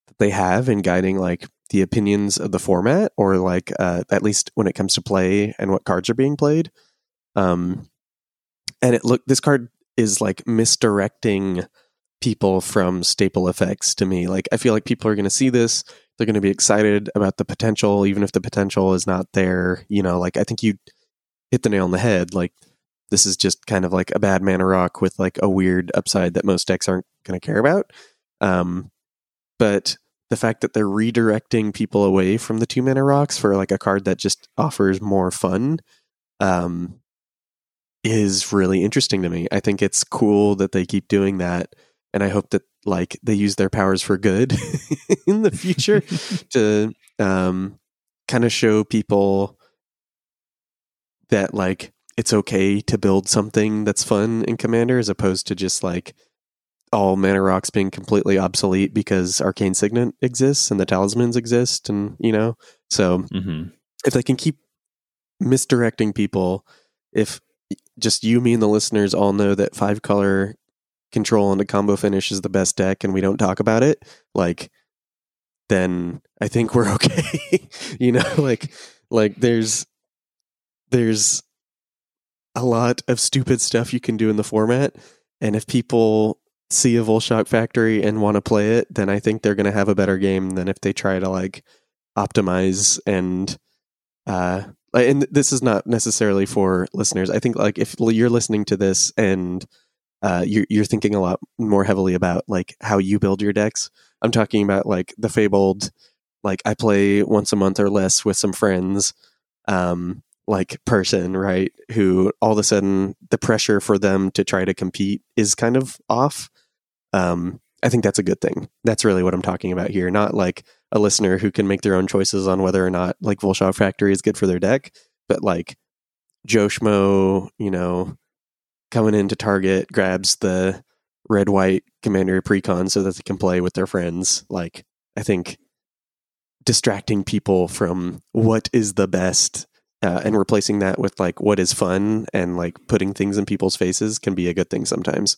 that they have in guiding like the opinions of the format, or like uh, at least when it comes to play and what cards are being played. Um, and it look this card is like misdirecting people from staple effects to me. Like I feel like people are going to see this, they're going to be excited about the potential, even if the potential is not there. You know, like I think you hit the nail on the head. Like this is just kind of like a bad mana rock with like a weird upside that most decks aren't going to care about. Um, but the fact that they're redirecting people away from the two mana rocks for like a card that just offers more fun um, is really interesting to me. I think it's cool that they keep doing that, and I hope that like they use their powers for good [laughs] in the future [laughs] to um, kind of show people that like it's okay to build something that's fun in Commander as opposed to just like all mana rocks being completely obsolete because arcane signet exists and the talismans exist and you know so mm-hmm. if they can keep misdirecting people if just you me and the listeners all know that five color control and a combo finish is the best deck and we don't talk about it like then i think we're [laughs] okay you know like like there's there's a lot of stupid stuff you can do in the format and if people see a Vulshok Factory and want to play it, then I think they're going to have a better game than if they try to like optimize and uh and this is not necessarily for listeners. I think like if you're listening to this and uh you're you're thinking a lot more heavily about like how you build your decks. I'm talking about like the fabled like I play once a month or less with some friends um like person, right? Who all of a sudden the pressure for them to try to compete is kind of off. Um, I think that's a good thing. That's really what I'm talking about here. Not like a listener who can make their own choices on whether or not like Vulshok Factory is good for their deck, but like Joe Schmo, you know, coming into Target grabs the red white commander precon so that they can play with their friends. Like I think distracting people from what is the best uh, and replacing that with like what is fun and like putting things in people's faces can be a good thing sometimes.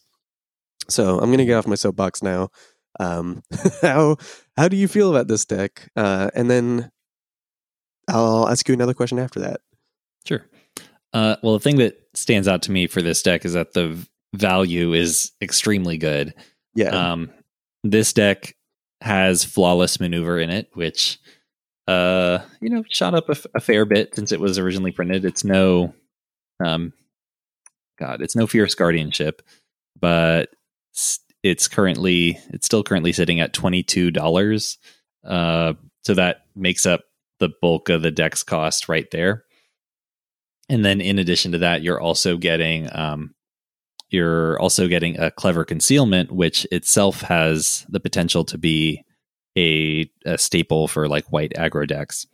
So I'm gonna get off my soapbox now. Um, [laughs] how how do you feel about this deck? Uh, and then I'll ask you another question after that. Sure. Uh, well, the thing that stands out to me for this deck is that the value is extremely good. Yeah. Um, this deck has flawless maneuver in it, which uh, you know, shot up a, a, fair bit since it was originally printed. It's no, um, God, it's no fierce guardianship, but it's currently it's still currently sitting at twenty two dollars. Uh, so that makes up the bulk of the deck's cost right there. And then in addition to that, you're also getting um, you're also getting a clever concealment, which itself has the potential to be a, a staple for like white aggro decks.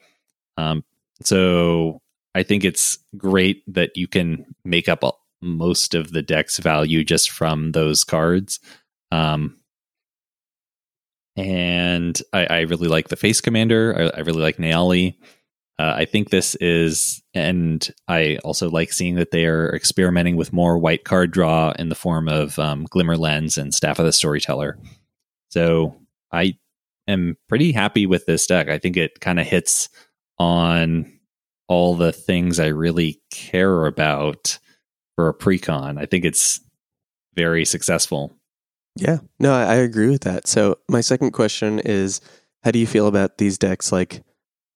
Um, so I think it's great that you can make up most of the deck's value just from those cards. Um, and I, I, really like the face commander. I, I really like Neyali. Uh, I think this is, and I also like seeing that they are experimenting with more white card draw in the form of um, Glimmer Lens and Staff of the Storyteller. So I am pretty happy with this deck. I think it kind of hits on all the things I really care about for a precon. I think it's very successful. Yeah, no, I agree with that. So my second question is, how do you feel about these decks like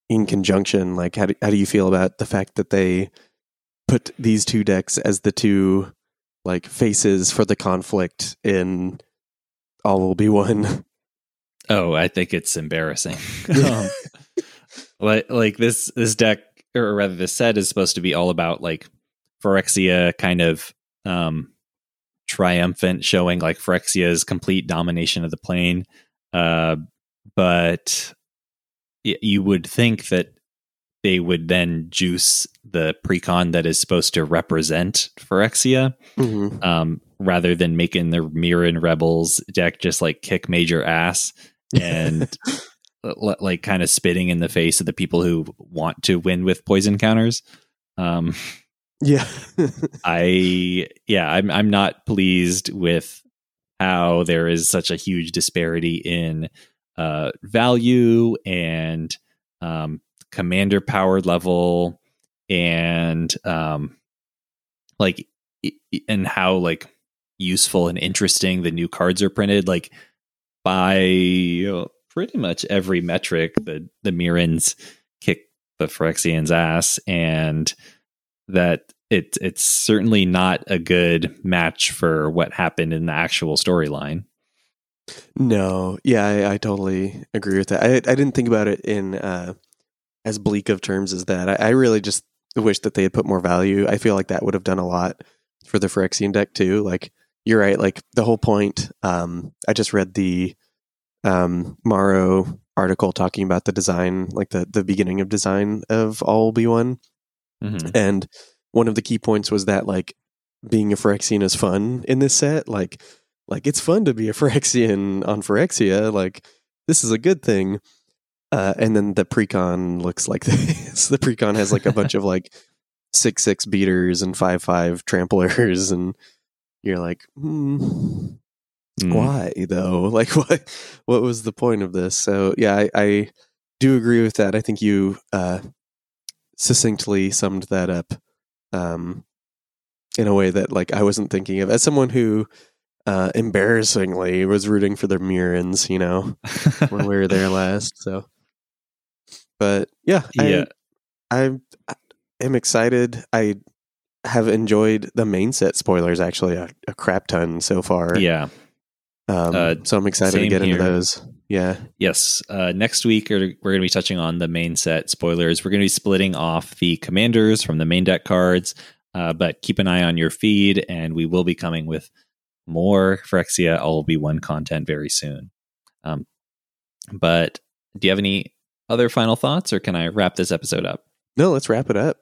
in conjunction? Like, how do, how do you feel about the fact that they put these two decks as the two like faces for the conflict in all will be one [laughs] Oh, I think it's embarrassing. um, [laughs] like like this this deck or rather this set is supposed to be all about like Phyrexia kind of um triumphant showing like Phyrexia's complete domination of the plane. Uh but you would think that they would then juice the precon that is supposed to represent Phyrexia, mm-hmm. um, rather than making the Mirran Rebels deck just like kick major ass and [laughs] like kind of spitting in the face of the people who want to win with poison counters. Um, yeah, [laughs] I yeah, I'm I'm not pleased with how there is such a huge disparity in uh, value and um, commander power level and um, like and how like useful and interesting the new cards are printed like by pretty much every metric that the Mirrans kick the Phyrexians' ass, and that it it's certainly not a good match for what happened in the actual storyline. No, yeah, I, I, totally agree with that. I, I didn't think about it in uh, as bleak of terms as that. I, I, really just wish that they had put more value. I feel like that would have done a lot for the Phyrexian deck too. Like you're right. Like the whole point. Um, I just read the um, MaRo article talking about the design, like the the beginning of design of All Be One, mm-hmm. and one of the key points was that like being a Phyrexian is fun in this set. Like like it's fun to be a [laughs] Phyrexian on Phyrexia. Like this is a good thing. Uh, and then the precon looks like [laughs] this. the precon has like a bunch of like six six beaters and five five tramplers, [laughs] and you're like, hmm, mm. why though? Like what? What was the point of this? So yeah, I, I do agree with that. I think you uh, succinctly summed that up um, in a way that like I wasn't thinking of as someone who uh, embarrassingly was rooting for the Mirrans, you know, [laughs] when we were there last. So, but yeah, yeah, I, I am excited. I have enjoyed the main set spoilers actually a, a crap ton so far. Yeah. Um, uh, so I'm excited to get here. into those. Yeah. Yes. Uh, next week, we're going to be touching on the main set spoilers. We're going to be splitting off the commanders from the main deck cards, uh, but keep an eye on your feed, and we will be coming with more Phyrexia All Will Be One content very soon. Um, but do you have any other final thoughts, or can I wrap this episode up? No, let's wrap it up.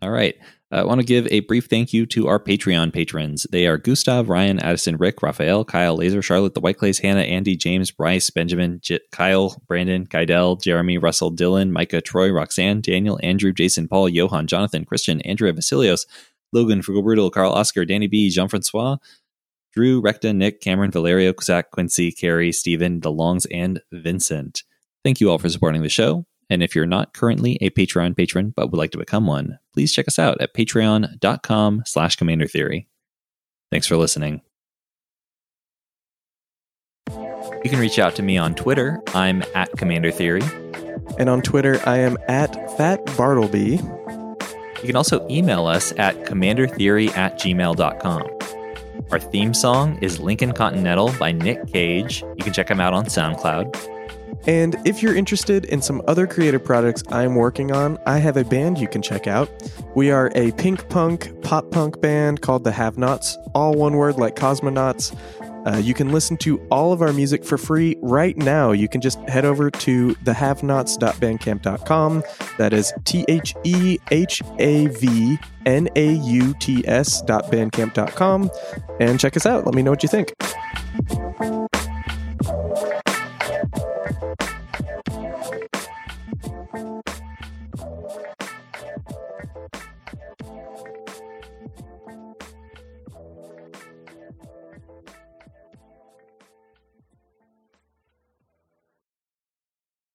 All right. I want to give a brief thank you to our Patreon patrons. They are Gustav, Ryan, Addison, Rick, Raphael, Kyle, Laser, Charlotte, The White Clays, Hannah, Andy, James, Bryce, Benjamin, J- Kyle, Brandon, Guidel, Jeremy, Russell, Dylan, Micah, Troy, Roxanne, Daniel, Andrew, Jason, Paul, Johan, Jonathan, Christian, Andrea, Vasilios, Logan, Frugal Brutal, Carl, Oscar, Danny B, Jean Francois, Drew, Recta, Nick, Cameron, Valerio, Zach, Quincy, Carrie, Stephen, DeLongs, and Vincent. Thank you all for supporting the show. And if you're not currently a Patreon patron but would like to become one, please check us out at patreon.com slash commander theory. Thanks for listening. You can reach out to me on Twitter. I'm at Commander Theory. And on Twitter, I am at Fat Bartleby. You can also email us at commandertheory at gmail.com. Our theme song is Lincoln Continental by Nick Cage. You can check him out on SoundCloud. And if you're interested in some other creative projects I'm working on, I have a band you can check out. We are a pink punk, pop punk band called the Havnauts, all one word like cosmonauts. Uh, you can listen to all of our music for free right now. You can just head over to thehavnauts.bandcamp.com. That is T H E H A V N A U T S.bandcamp.com and check us out. Let me know what you think.